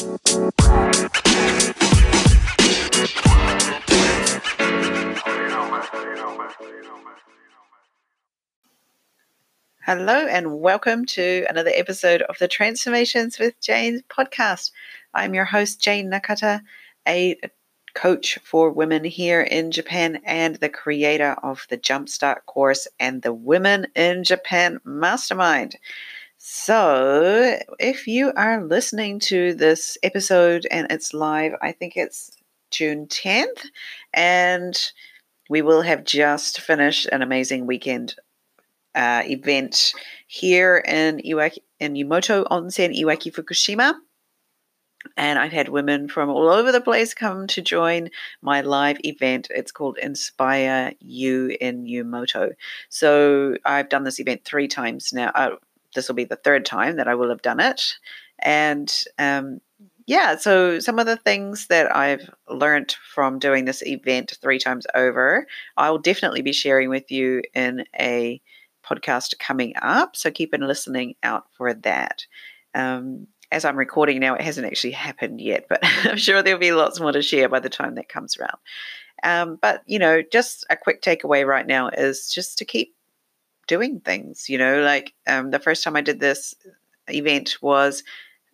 Hello, and welcome to another episode of the Transformations with Jane podcast. I'm your host, Jane Nakata, a coach for women here in Japan and the creator of the Jumpstart course and the Women in Japan Mastermind. So, if you are listening to this episode and it's live, I think it's June 10th, and we will have just finished an amazing weekend uh, event here in Iwaki, in Yumoto Onsen, Iwaki, Fukushima. And I've had women from all over the place come to join my live event. It's called Inspire You in Yumoto. So I've done this event three times now. Uh, this will be the third time that I will have done it. And um, yeah, so some of the things that I've learned from doing this event three times over, I'll definitely be sharing with you in a podcast coming up. So keep on listening out for that. Um, as I'm recording now, it hasn't actually happened yet, but I'm sure there'll be lots more to share by the time that comes around. Um, but, you know, just a quick takeaway right now is just to keep doing things. You know, like um, the first time I did this event was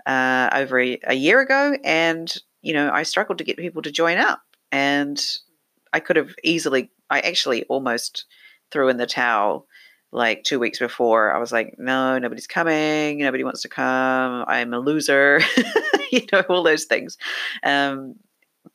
uh, over a, a year ago, and, you know, I struggled to get people to join up. And I could have easily, I actually almost threw in the towel like two weeks before, I was like, no, nobody's coming. Nobody wants to come. I'm a loser. you know, all those things. Um,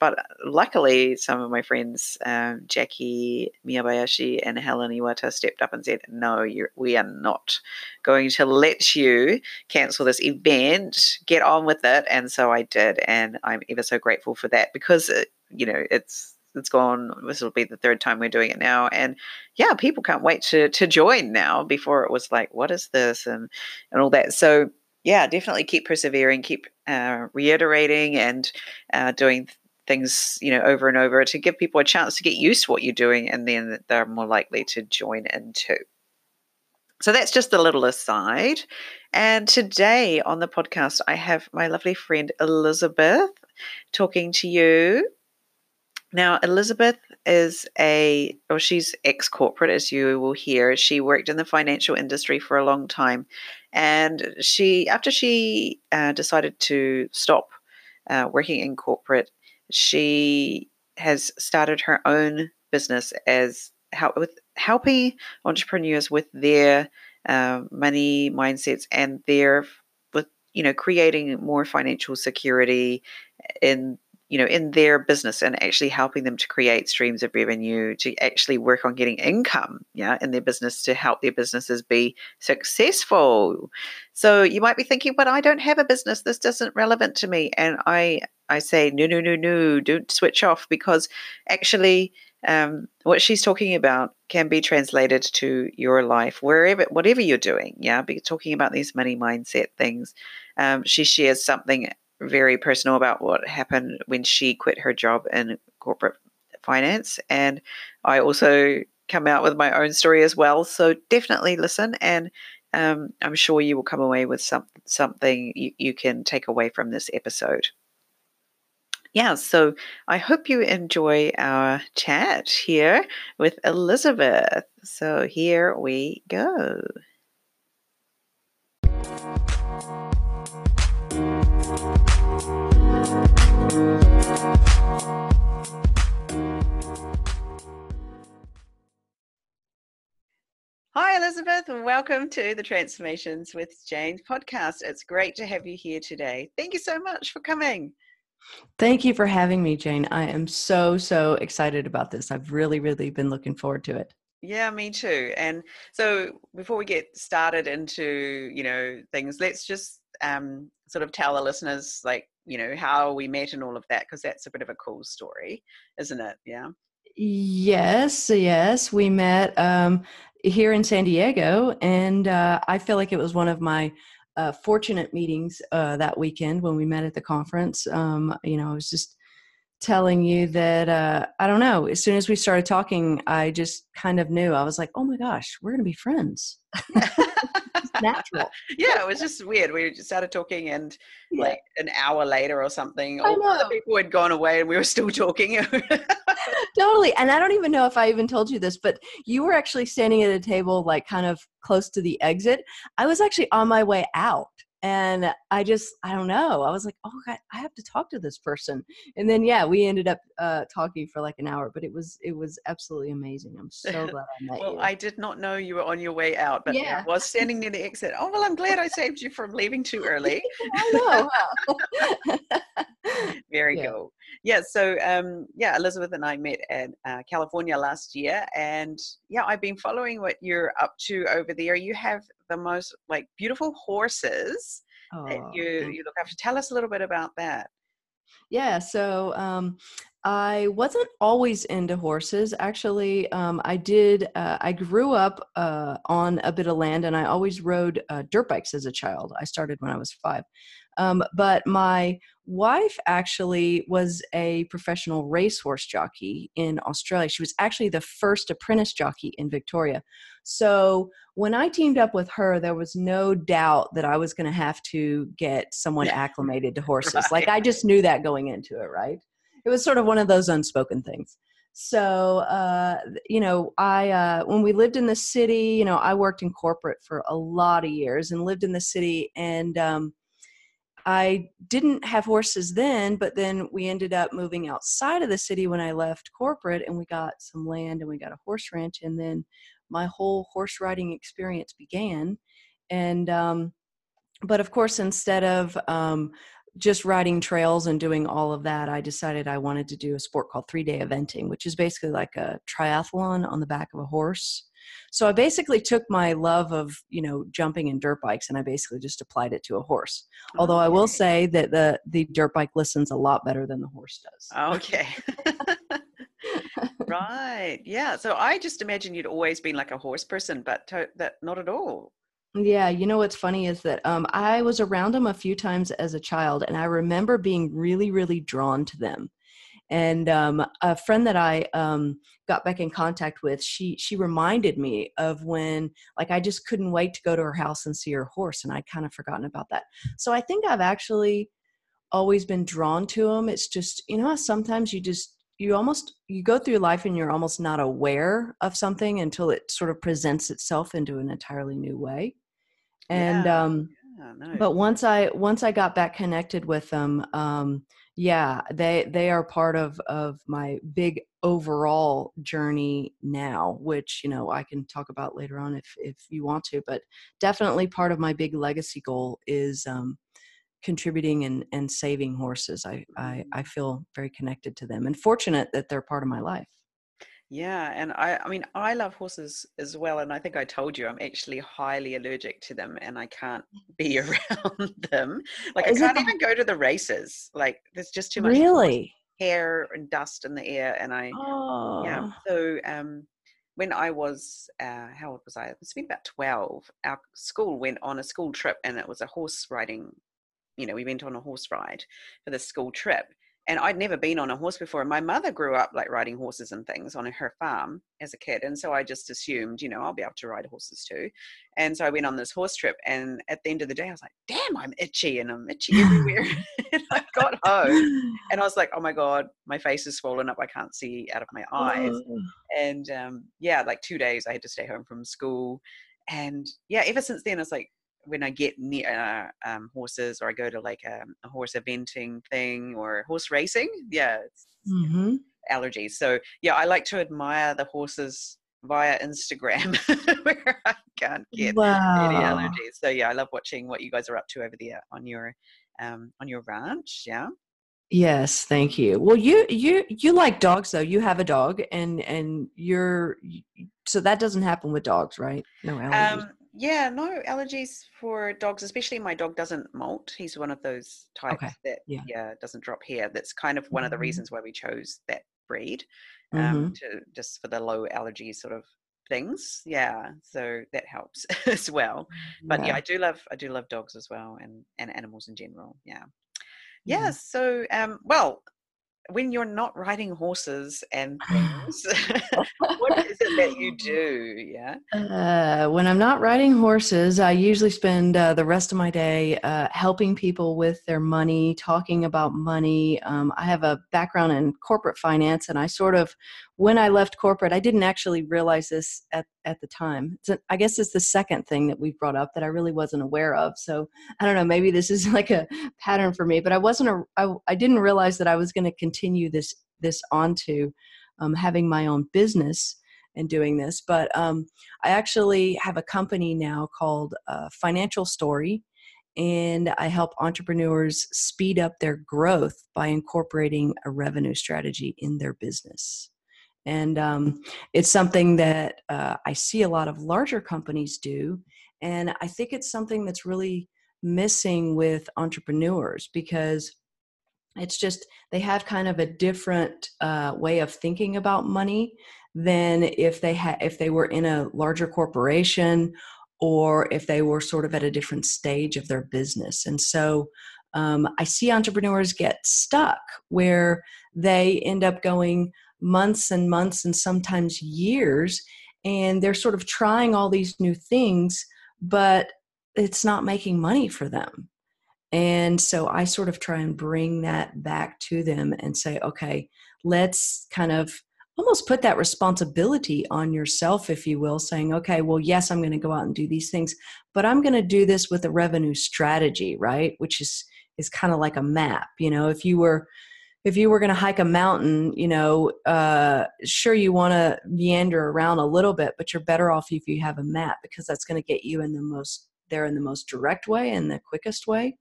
but luckily, some of my friends, um, Jackie Miyabayashi and Helen Iwata, stepped up and said, No, we are not going to let you cancel this event. Get on with it. And so I did. And I'm ever so grateful for that because, uh, you know, it's it's gone. This will be the third time we're doing it now, and yeah, people can't wait to to join now. Before it was like, what is this, and and all that. So yeah, definitely keep persevering, keep uh, reiterating, and uh, doing things you know over and over to give people a chance to get used to what you're doing, and then they're more likely to join in too. So that's just a little aside. And today on the podcast, I have my lovely friend Elizabeth talking to you now, Elizabeth is a, or she's ex corporate, as you will hear. She worked in the financial industry for a long time. And she, after she uh, decided to stop uh, working in corporate, she has started her own business as help with helping entrepreneurs with their uh, money mindsets and their with you know creating more financial security in you know in their business and actually helping them to create streams of revenue to actually work on getting income yeah in their business to help their businesses be successful. So you might be thinking but i don't have a business. This isn't relevant to me. And i i say no no no no. Don't switch off because actually um, what she's talking about can be translated to your life wherever whatever you're doing yeah be talking about these money mindset things. Um, she shares something very personal about what happened when she quit her job in corporate finance. And I also come out with my own story as well. So definitely listen, and um, I'm sure you will come away with some, something you, you can take away from this episode. Yeah, so I hope you enjoy our chat here with Elizabeth. So here we go. Hi, Elizabeth, and welcome to the Transformations with Jane podcast. It's great to have you here today. Thank you so much for coming. Thank you for having me, Jane. I am so, so excited about this. I've really, really been looking forward to it. Yeah, me too. And so before we get started into, you know, things, let's just um, sort of tell the listeners, like, you know, how we met and all of that, because that's a bit of a cool story, isn't it? Yeah. Yes, yes. We met um, here in San Diego, and uh, I feel like it was one of my uh, fortunate meetings uh, that weekend when we met at the conference. Um, you know, I was just telling you that uh, I don't know. As soon as we started talking, I just kind of knew. I was like, "Oh my gosh, we're going to be friends." natural. yeah, it was just weird. We just started talking, and Yeah. like an hour later or something, all the people had gone away, and we were still talking. totally. And I don't even know if I even told you this, but you were actually standing at a table, like kind of close to the exit. I was actually on my way out. And I just, I don't know. I was like, oh, God, I have to talk to this person. And then, yeah, we ended up uh, talking for like an hour, but it was, it was absolutely amazing. I'm so glad I met you. well, you. I did not know you were on your way out, but Yeah. I was standing near the exit. Oh well, I'm glad I saved you from leaving too early. I know. Very Yeah. cool. Yeah. So, um, yeah, Elizabeth and I met in uh, California last year, and yeah, I've been following what you're up to over there. You have the most like beautiful horses that Oh, you you look after. Tell us a little bit about that. Yeah, so um, I wasn't always into horses. Actually, um, I did. Uh, I grew up uh, on a bit of land, and I always rode uh, dirt bikes as a child. I started when I was five. Um, but my wife actually was a professional racehorse jockey in Australia. She was actually the first apprentice jockey in Victoria. So when I teamed up with her, there was no doubt that I was going to have to get someone acclimated to horses. Like I just knew that going into it, right? It was sort of one of those unspoken things. So, uh, you know, I uh, when we lived in the city, you know, I worked in corporate for a lot of years and lived in the city, and um, I didn't have horses then, but then we ended up moving outside of the city when I left corporate and we got some land and we got a horse ranch. And then my whole horse riding experience began. And, um, but of course, instead of um, just riding trails and doing all of that, I decided I wanted to do a sport called three day eventing, which is basically like a triathlon on the back of a horse. So I basically took my love of, you know, jumping and dirt bikes and I basically just applied it to a horse. Although I will say that the the dirt bike listens a lot better than the horse does. Okay. right. Yeah. So I just imagine you'd always been like a horse person, but to- that not at all. Yeah, you know what's funny is that um, I was around them a few times as a child, and I remember being really, really drawn to them. And um, a friend that I um, got back in contact with, she she reminded me of when, like, I just couldn't wait to go to her house and see her horse, and I'd kind of forgotten about that. So I think I've actually always been drawn to them. It's just you know sometimes you just you almost you go through life and you're almost not aware of something until it sort of presents itself into an entirely new way and Yeah. um Yeah, no. but once i once i got back connected with them um yeah they they are part of of my big overall journey now which you know i can talk about later on if if you want to but definitely part of my big legacy goal is um contributing and and saving horses i i i feel very connected to them and fortunate that they're part of my life Yeah, and I I mean I love horses as well, and I think I told you I'm actually highly allergic to them, and I can't be around them. Like I Is it can't the- even go to the races. Like there's just too much really hair and dust in the air, and I oh yeah. So um, when I was uh, how old was I? It must have been about twelve. Our school went on a school trip, and it was a horse riding. You know, we went on a horse ride for the school trip, and I'd never been on a horse before. And my mother grew up like riding horses and things on her farm as a kid, and so I just assumed, you know, I'll be able to ride horses too. And so I went on this horse trip, and at the end of the day, I was like, "Damn, I'm itchy, and I'm itchy everywhere." and I got home, and I was like, "Oh my god, my face is swollen up. I can't see out of my eyes." Oh. and um, yeah, like two days I had to stay home from school, and yeah, ever since then it's like when I get near uh, um, horses or I go to like a, a horse eventing thing or horse racing, yeah, it's Mhm. allergies. So yeah, I like to admire the horses via Instagram where I can't get any allergies. So yeah, I love watching what you guys are up to over there on your um, on your ranch. Yeah. Yes, thank you. Well, you you you like dogs though. You have a dog, and and you're so that doesn't happen with dogs, right? No allergies. Um, yeah, no allergies for dogs, especially my dog doesn't molt. He's one of those types that yeah. yeah. doesn't drop hair. That's kind of one of the Mhm. reasons why we chose that breed, um, to just for the low allergy sort of things. Yeah, so that helps as well. But yeah. Yeah. I do love I do love dogs as well and and animals in general. Yeah. Yeah. Yeah. So um, well, when you're not riding horses and things, what is it that you do? Yeah. Uh, when I'm not riding horses, I usually spend uh, the rest of my day uh, helping people with their money, talking about money. Um, I have a background in corporate finance, and I sort of, when I left corporate, I didn't actually realize this at, at the time. I guess it's the second thing that we've brought up that I really wasn't aware of. So I don't know, maybe this is like a pattern for me, but I wasn't, a, I, I didn't realize that I was going to continue this this onto um, having my own business and doing this. But um, I actually have a company now called uh, Financial Story, and I help entrepreneurs speed up their growth by incorporating a revenue strategy in their business. And um, it's something that uh, I see a lot of larger companies do. And I think it's something that's really missing with entrepreneurs because it's just they have kind of a different uh, way of thinking about money than if they had if they were in a larger corporation or if they were sort of at a different stage of their business and so um, i see entrepreneurs get stuck where they end up going months and months and sometimes years and they're sort of trying all these new things but it's not making money for them and so I sort of try and bring that back to them and say, okay, let's kind of almost put that responsibility on yourself, if you will, saying, okay, well, yes, I'm going to go out and do these things, but I'm going to do this with a revenue strategy, right? Which is is kind of like a map. You know, if you were if you were going to hike a mountain, you know, uh, sure you want to meander around a little bit, but you're better off if you have a map because that's going to get you in the most there in the most direct way and the quickest way.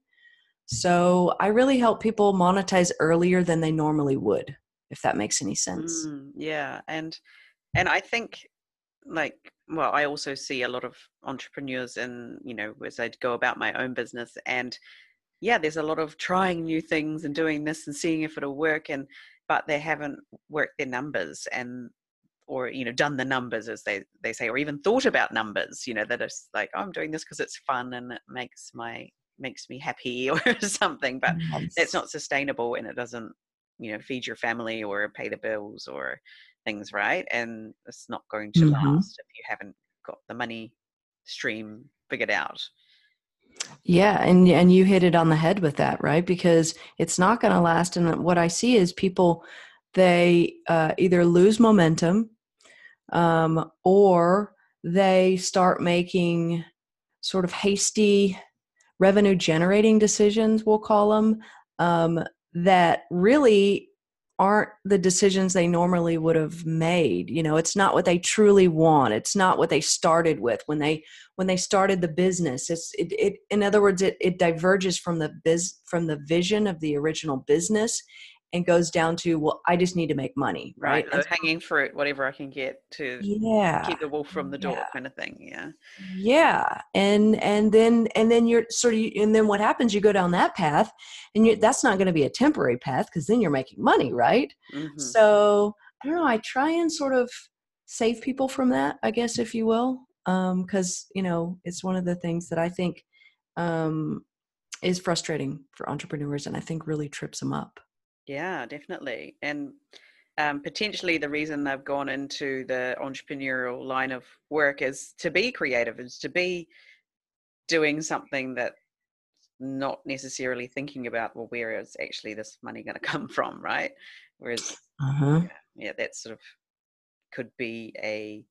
So I really help people monetize earlier than they normally would, if that makes any sense. Mm, yeah, and and I think like well, I also see a lot of entrepreneurs and you know as I go about my own business and yeah, there's a lot of trying new things and doing this and seeing if it'll work and but they haven't worked their numbers and or you know done the numbers as they they say or even thought about numbers you know that it's like oh, i'm doing this because it's fun and it makes my makes me happy or something but yes. it's not sustainable and it doesn't you know feed your family or pay the bills or things right and it's not going to mm-hmm. last if you haven't got the money stream figured out yeah and and you hit it on the head with that right? Because it's not going to last and what i see is people they uh, either lose momentum um, or they start making sort of hasty revenue generating decisions, we'll call them, um, that really aren't the decisions they normally would have made you know? It's not what they truly want. It's not what they started with. When they when they started the business it's it, it in other words it, it diverges from the biz from the vision of the original business and goes down to well i just need to make money right, right. hanging fruit whatever i can get to yeah keep the wolf from the door yeah. kind of thing yeah yeah and and then and then you're sort of and then what happens you go down that path and you that's not going to be a temporary path because then you're making money right mm-hmm. so i don't know i try and sort of save people from that i guess if you will because um, you know it's one of the things that i think um, is frustrating for entrepreneurs and i think really trips them up yeah, definitely. And um, potentially the reason they've gone into the entrepreneurial line of work is to be creative, is to be doing something that not necessarily thinking about well where is actually this money going to come from right whereas uh-huh. yeah, yeah that sort of could be a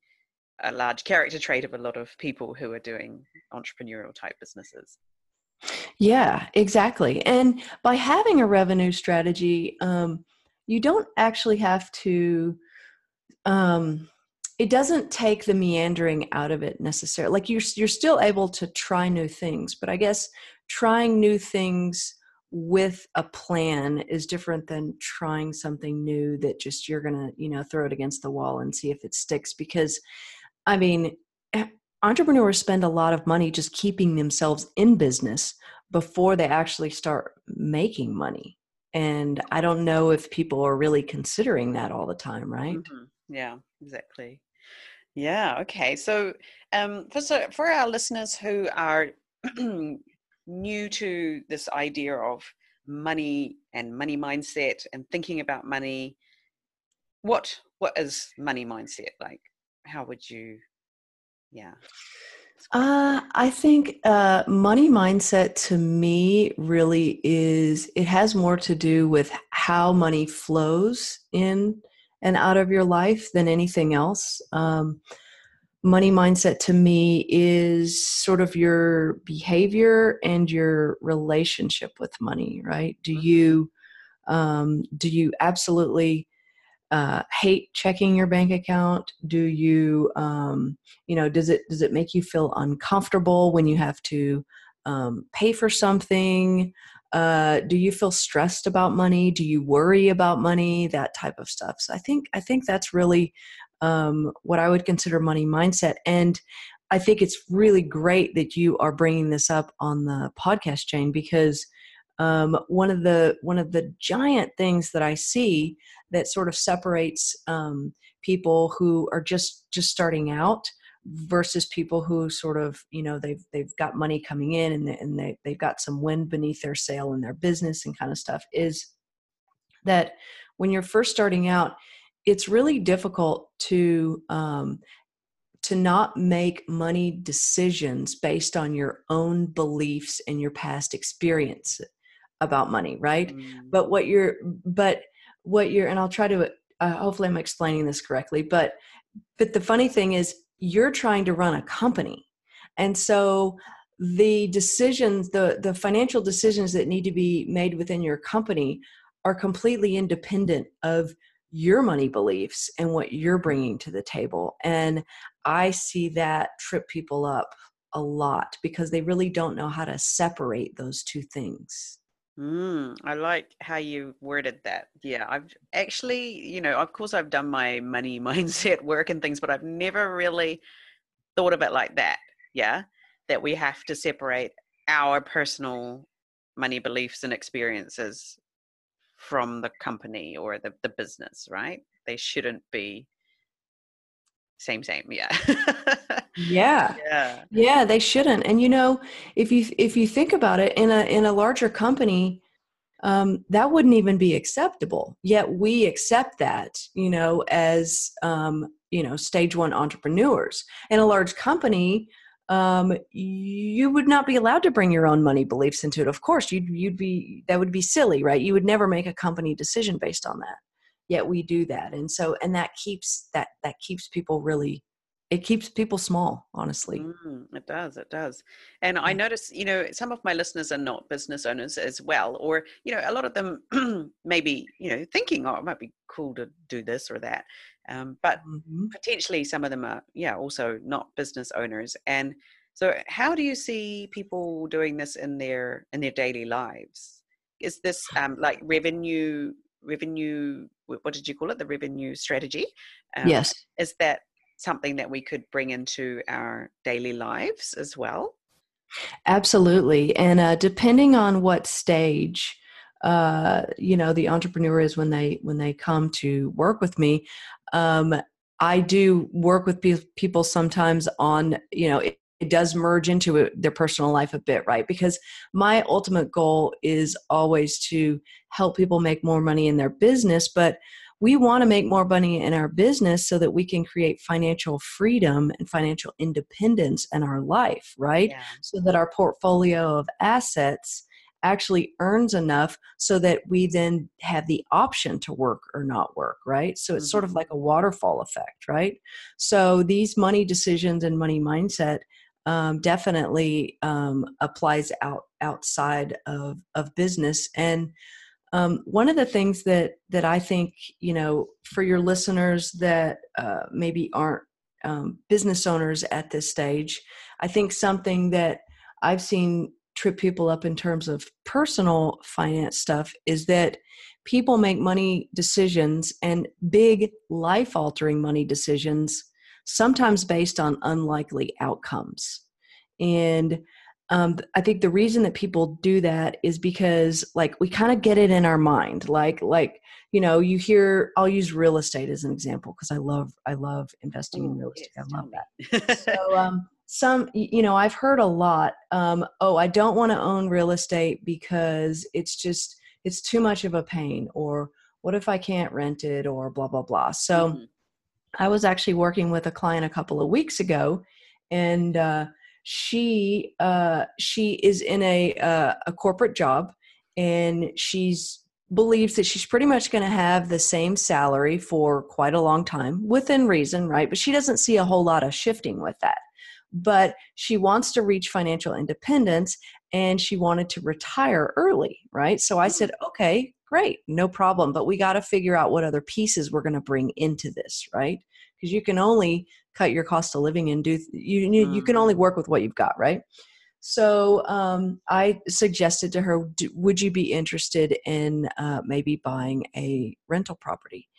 a large character trait of a lot of people who are doing entrepreneurial type businesses yeah, exactly. And by having a revenue strategy, um, you don't actually have to. Um, it doesn't take the meandering out of it necessarily. Like you're you're still able to try new things, but I guess trying new things with a plan is different than trying something new that just you're gonna you know throw it against the wall and see if it sticks. Because I mean, entrepreneurs spend a lot of money just keeping themselves in business before they actually start making money. And i don't know if people are really considering that all the time right? Mm-hmm. yeah exactly. Yeah okay. So um for so for our listeners who are new to this idea of money and money mindset and thinking about money what what is money mindset like? How would you yeah uh, I think uh, money mindset to me really is it has more to do with how money flows in and out of your life than anything else. Um, money mindset to me is sort of your behavior and your relationship with money. Right? Do mm-hmm. you um, do you absolutely uh, hate checking your bank account? Do you, um, you know, does it does it make you feel uncomfortable when you have to um, pay for something? Uh, do you feel stressed about money? Do you worry about money? That type of stuff. So I think I think that's really um, what I would consider money mindset. And I think it's really great that you are bringing this up on the podcast, Jane, because um, one of the one of the giant things that I see that sort of separates um, people who are just just starting out versus people who sort of you know they've they've got money coming in and, they, and they, they've got some wind beneath their sail in their business and kind of stuff is that when you're first starting out it's really difficult to um, to not make money decisions based on your own beliefs and your past experience about money right? Mm. but what you're but what you're and i'll try to uh, hopefully i'm explaining this correctly but but the funny thing is you're trying to run a company. And so the decisions the the financial decisions that need to be made within your company are completely independent of your money beliefs and what you're bringing to the table. And i see that trip people up a lot because they really don't know how to separate those two things Mm, I like how you worded that. Yeah, I've actually, you know, of course, I've done my money mindset work and things, but I've never really thought of it like that. Yeah, that we have to separate our personal money beliefs and experiences from the company or the, the business, right? They shouldn't be same, same. Yeah. yeah. Yeah. Yeah they shouldn't. And you know if you if you think about it in a in a larger company um, that wouldn't even be acceptable. Yet we accept that you know as um, you know stage one entrepreneurs. In a large company um, you would not be allowed to bring your own money beliefs into it of course. You'd you'd be that would be silly right? You would never make a company decision based on that. Yet we do that. And so and that keeps that that keeps people really it keeps people small honestly. Mm, it does it does. And i notice you know some of my listeners are not business owners as well or you know a lot of them maybe you know thinking oh it might be cool to do this or that um, but mm-hmm. potentially some of them are yeah also not business owners. And so how do you see people doing this in their in their daily lives? Is this um, like revenue revenue what did you call it? The revenue strategy? Um, yes. is that something that we could bring into our daily lives as well? Absolutely. And uh, depending on what stage, uh, you know, the entrepreneur is when they when they come to work with me, um, I do work with pe- people sometimes on, you know, it, it does merge into it, their personal life a bit, right? Because my ultimate goal is always to help people make more money in their business, but we want to make more money in our business so that we can create financial freedom and financial independence in our life, right? Yeah. So that our portfolio of assets actually earns enough so that we then have the option to work or not work, right? So it's mm-hmm. sort of mm-hmm. like a waterfall effect, right? So these money decisions and money mindset um, definitely um, applies out outside of of business and um, one of the things that that I think you know for your listeners that uh, maybe aren't um, business owners at this stage, I think something that I've seen trip people up in terms of personal finance stuff is that people make money decisions and big life altering money decisions sometimes based on unlikely outcomes. And um, i think the reason that people do that is because like we kind of get it in our mind like like you know you hear i'll use real estate as an example because i love i love investing in real estate i love that. So um, some you know i've heard a lot um, oh i don't want to own real estate because it's just it's too much of a pain or what if i can't rent it? or blah blah blah. So mm-hmm. i was actually working with a client a couple of weeks ago and uh, she uh, she is in a uh, a corporate job and she's believes that she's pretty much going to have the same salary for quite a long time within reason right but she doesn't see a whole lot of shifting with that but she wants to reach financial independence and she wanted to retire early, right? So I said, mm. okay, great, no problem. But we got to figure out what other pieces we're going to bring into this, right? Because you can only cut your cost of living and do you you can only mm. work with what you've got, right? So um, I suggested to her, would you be interested in uh, maybe buying a rental property?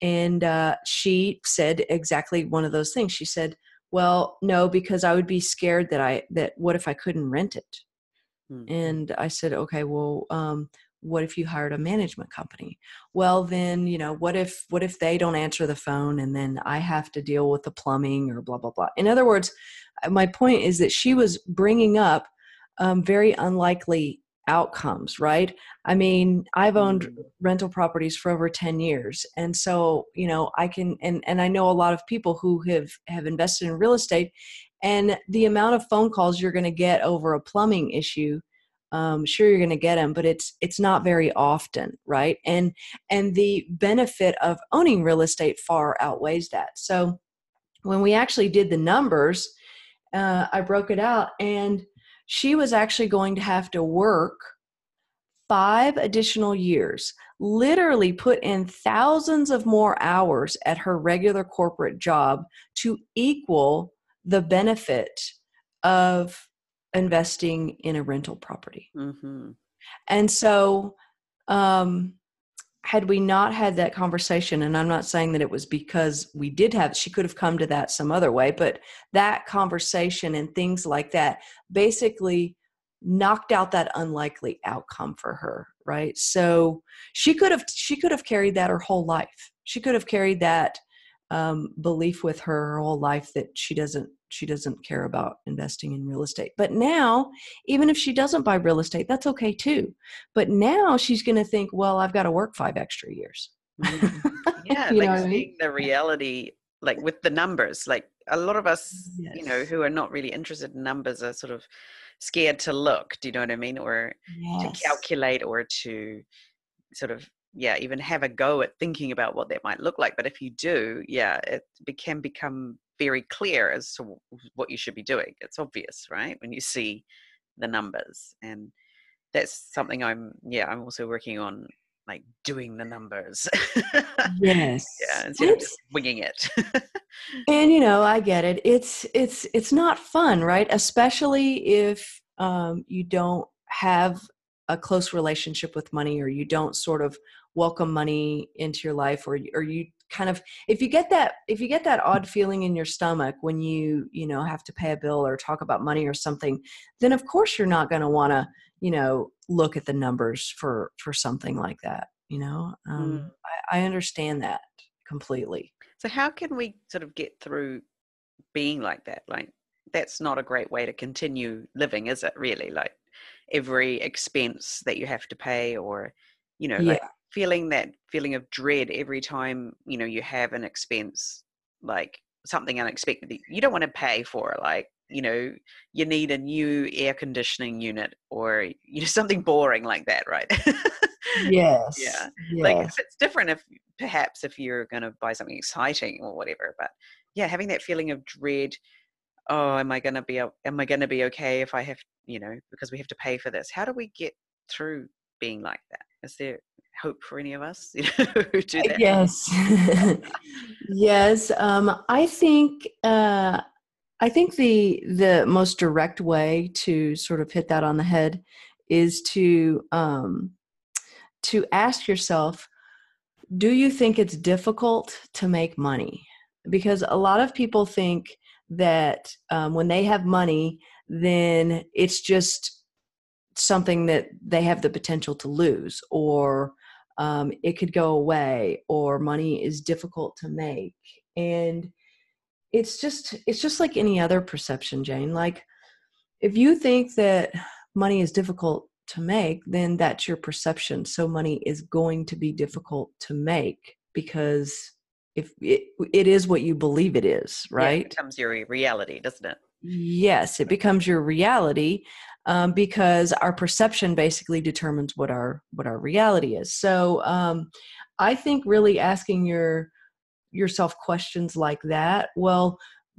And uh, she said exactly one of those things. She said, well no because i would be scared that i that what if i couldn't rent it mm-hmm. and i said okay well um, what if you hired a management company well then you know what if what if they don't answer the phone and then i have to deal with the plumbing or blah blah blah in other words uh, my point is that she was bringing up um, very unlikely outcomes, right? I mean, I've owned mm. rental properties for over 10 years. And so, you know, I can and and I know a lot of people who have have invested in real estate and the amount of phone calls you're going to get over a plumbing issue um, sure you're going to get them but it's it's not very often right? And and the benefit of owning real estate far outweighs that. So when we actually did the numbers uh, i broke it out and she was actually going to have to work five additional years, literally put in thousands of more hours at her regular corporate job to equal the benefit of investing in a rental property. Mm-hmm. And so, um, had we not had that conversation and i'm not saying that it was because we did have she could have come to that some other way but that conversation and things like that basically knocked out that unlikely outcome for her right so she could have she could have carried that her whole life she could have carried that um, belief with her her whole life that she doesn't she doesn't care about investing in real estate. But now, even if she doesn't buy real estate, that's okay too. But now she's going to think, well, I've got to work five extra years. Mm-hmm. Yeah, like seeing I mean? the reality, like with the numbers. Like a lot of us, yes. you know, who are not really interested in numbers are sort of scared to look. Do you know what I mean? Or yes. to calculate or to sort of yeah even have a go at thinking about what that might look like but if you do yeah it can become very clear as to what you should be doing. It's obvious right when you see the numbers and that's something i'm yeah i'm also working on like doing the numbers. Yes. yeah instead it's, of just winging it. And you know i get it. It's it's it's not fun right especially if um, you don't have a close relationship with money or you don't sort of welcome money into your life or or you kind of if you get that if you get that odd feeling in your stomach when you you know have to pay a bill or talk about money or something then of course you're not going to want to you know look at the numbers for for something like that you know um, mm. I, I understand that completely so how can we sort of get through being like that like that's not a great way to continue living is it really like every expense that you have to pay or you know yeah. like feeling that feeling of dread every time you know you have an expense like something unexpected you don't want to pay for like you know you need a new air conditioning unit or you know something boring like that right? Yes yeah yes. like it's different if perhaps if you're going to buy something exciting or whatever but yeah having that feeling of dread oh am i going to be am i going to be okay if i have you know because we have to pay for this? How do we get through being like that? Is there hope for any of us you know, who do that? Yes, yes. Um, I think uh, I think the the most direct way to sort of hit that on the head is to um, to ask yourself, do you think it's difficult to make money? Because a lot of people think that um, when they have money, then it's just something that they have the potential to lose or um, it could go away or money is difficult to make and it's just it's just like any other perception jane like if you think that money is difficult to make, then that's your perception. So money is going to be difficult to make because if it, it is what you believe it is, right? Yeah, it becomes your reality, doesn't it? Yes, it becomes your reality um, because our perception basically determines what our what our reality is. So um, I think really asking your yourself questions like that. Well,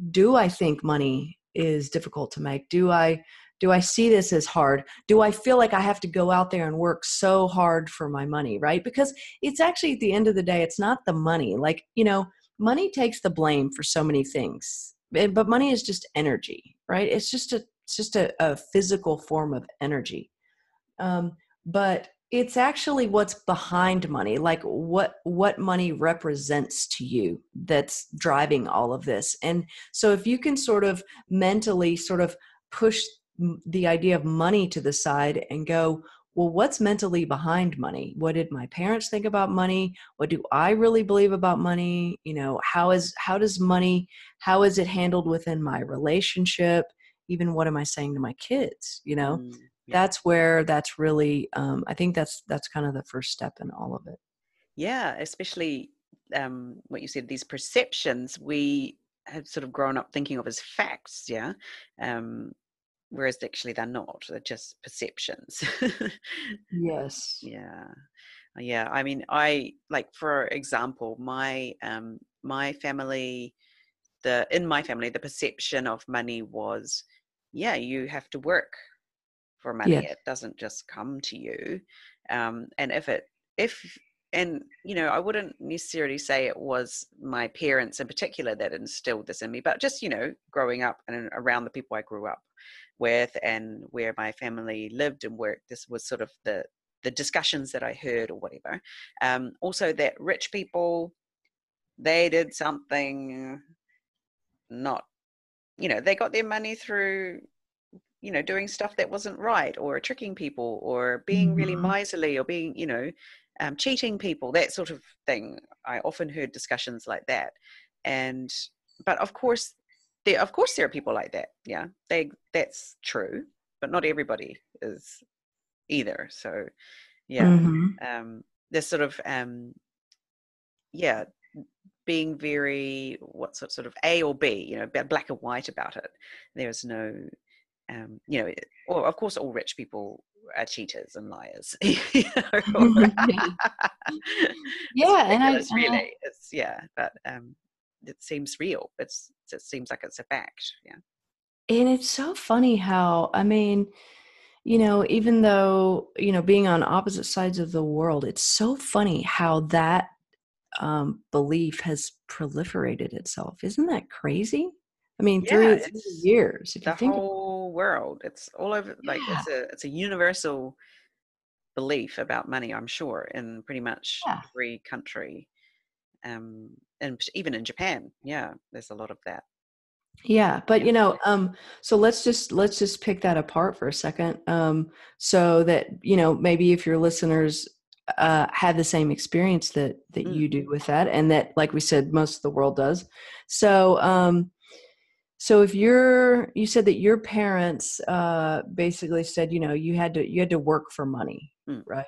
do I think money is difficult to make? Do I do I see this as hard? Do I feel like I have to go out there and work so hard for my money, right? Because it's actually at the end of the day, it's not the money. Like, you know, money takes the blame for so many things. But money is just energy, right? It's just a it's just a, a physical form of energy. Um, but it's actually what's behind money like what what money represents to you that's driving all of this and so if you can sort of mentally sort of push the idea of money to the side and go well what's mentally behind money? What did my parents think about money? What do i really believe about money? You know how is how does money how is it handled within my relationship? Even what am i saying to my kids? You know? Mm, yeah. that's where that's really um, i think that's that's kind of the first step in all of it. Yeah especially um, what you said these perceptions we have sort of grown up thinking of as facts yeah? Um, whereas actually they're not they're just perceptions. Yes. Yeah. Uh, yeah i mean i like for example my um my family the in my family the perception of money was yeah you have to work for money it doesn't just come to you. Um and if it if and you know i wouldn't necessarily say it was my parents in particular that instilled this in me but just you know growing up and around the people i grew up with and where my family lived and worked this was sort of the the discussions that i heard or whatever. Um, also that rich people they did something not you know they got their money through you know doing stuff that wasn't right or tricking people or being mm-hmm. really miserly or being you know um, cheating people that sort of thing. I often heard discussions like that. And but of course there of course there are people like that yeah. They that's true but not everybody is either so yeah. Mm-hmm. um there's sort of um yeah being very what sort sort of a or b you know black and white about it. There's no um you know or of course all rich people are cheaters and liars yeah. And I, really. It's yeah but um it seems real. It's it seems like it's a fact. Yeah. And it's so funny how I mean, you know, even though you know being on opposite sides of the world, it's so funny how that um, belief has proliferated itself. Isn't that crazy? I mean, yeah, through, through years, if the you think whole world, it's all over. Like it's a it's a universal belief about money. I'm sure in pretty much yeah. every country um, and even in Japan, yeah, there's a lot of that. Yeah, but you know, um, so let's just let's just pick that apart for a second, um, so that you know maybe if your listeners uh, have the same experience that that mm. you do with that, and that, like we said, most of the world does. So, um, so if you're, you said that your parents uh, basically said, you know, you had to you had to work for money, mm. right?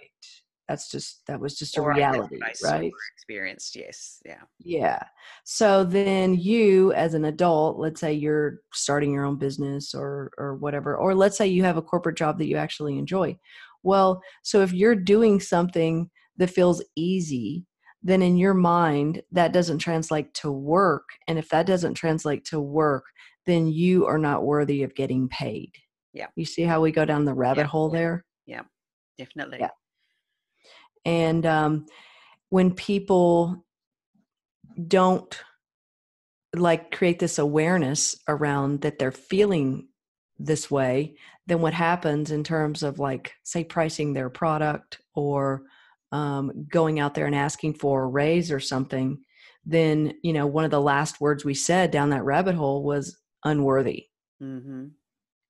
That's just that was just a or reality right? experienced yes yeah. Yeah. So then you as an adult let's say you're starting your own business or or whatever or let's say you have a corporate job that you actually enjoy. Well so if you're doing something that feels easy then in your mind that doesn't translate to work and if that doesn't translate to work then you are not worthy of getting paid. Yeah. You see how we go down the rabbit yeah. hole there? yeah definitely. Yeah and um, when people don't like create this awareness around that they're feeling this way, then what happens in terms of like, say, pricing their product or um, going out there and asking for a raise or something, then, you know, one of the last words we said down that rabbit hole was unworthy. Mm-hmm.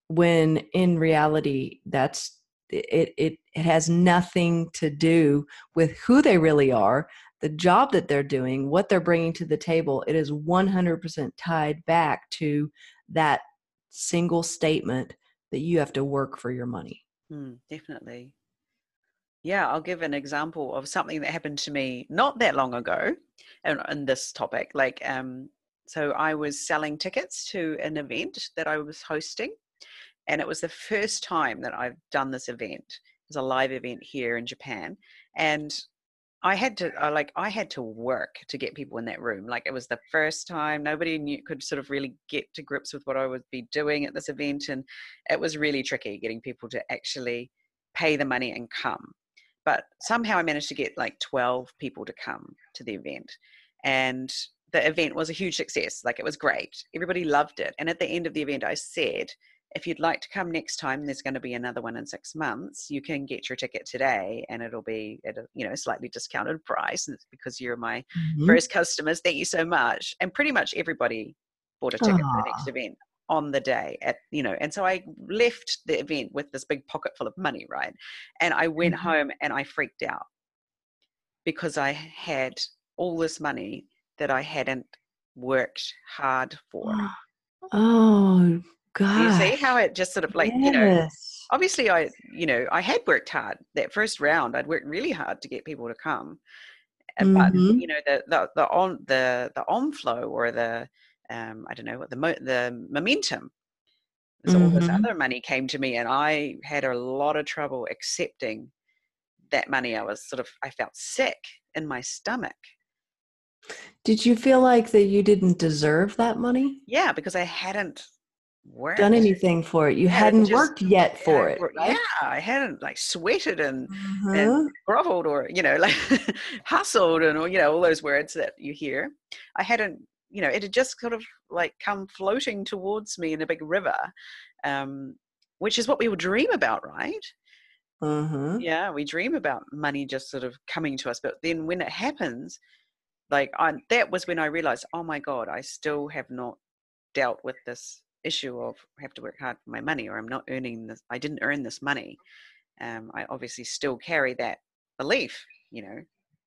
When in reality, that's it, it, it has nothing to do with who they really are, the job that they're doing, what they're bringing to the table. It is 100% tied back to that single statement that you have to work for your money. Mm, definitely. Yeah, I'll give an example of something that happened to me not that long ago in, in this topic. Like, um, so I was selling tickets to an event that I was hosting, and it was the first time that I've done this event. It was a live event here in Japan, and I had to I like I had to work to get people in that room. Like it was the first time nobody knew could sort of really get to grips with what I would be doing at this event, and it was really tricky getting people to actually pay the money and come. But somehow I managed to get like twelve people to come to the event, and the event was a huge success. Like it was great. Everybody loved it. And at the end of the event, I said, if you'd like to come next time, there's going to be another one in six months. You can get your ticket today, and it'll be at a you know slightly discounted price. Because you're my mm-hmm. first customers. Thank you so much. And pretty much everybody bought a ticket Aww. for the next event on the day at you know and so i left the event with this big pocket full of money right and i went mm-hmm. home and i freaked out because i had all this money that i hadn't worked hard for oh God. You see how it just sort of like, yes. you know, obviously I, you know, I had worked hard that first round. I'd worked really hard to get people to come. Mm-hmm. But, you know, the, the, the on the, the on flow or the, um, I don't know what the, mo- the momentum. So all this mm-hmm. other money came to me and I had a lot of trouble accepting that money. I was sort of, I felt sick in my stomach. Did you feel like that you didn't deserve that money? Yeah, because I hadn't worked. done anything for it. You hadn't just, worked yet for it. Right? Yeah, I hadn't like sweated and, uh-huh. and groveled or you know like hustled and you know all those words that you hear. I hadn't you know it had just sort of like come floating towards me in a big river, um, which is what we would dream about, right? Uh-huh. Yeah, we dream about money just sort of coming to us, but then when it happens, like I, that was when I realized, oh my god, I still have not dealt with this issue of I have to work hard for my money or I'm not earning this I didn't earn this money um, I obviously still carry that belief you know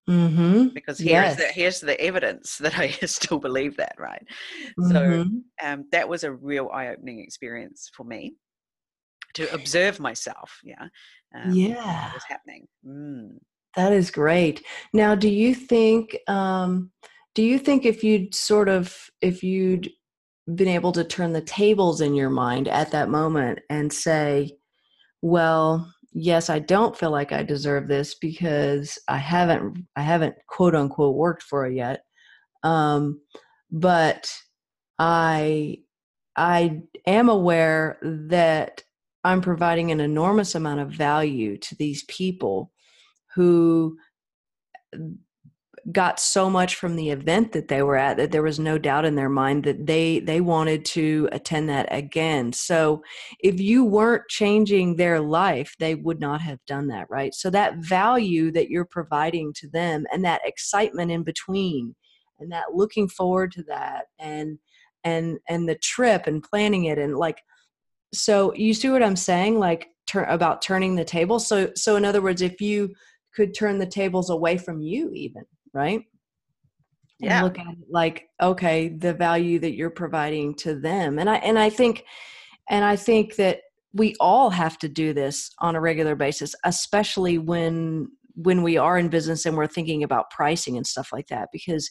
mm-hmm. because here's yes. the here's the evidence that I still believe that right mm-hmm. so um, that was a real eye-opening experience for me to observe myself yeah um, yeah was happening mm. that is great now do you think um, do you think if you'd sort of if you'd been able to turn the tables in your mind at that moment and say, well, yes, I don't feel like I deserve this because I haven't I haven't quote unquote worked for it yet. Um, but I I am aware that I'm providing an enormous amount of value to these people who got so much from the event that they were at that there was no doubt in their mind that they they wanted to attend that again. So if you weren't changing their life they would not have done that right? So that value that you're providing to them and that excitement in between and that looking forward to that and and and the trip and planning it and like so you see what i'm saying? Like tur- about turning the table? So so in other words if you could turn the tables away from you even right? Yeah. And look at it like, okay, the value that you're providing to them. And I and I think and I think that we all have to do this on a regular basis, especially when when we are in business and we're thinking about pricing and stuff like that. Because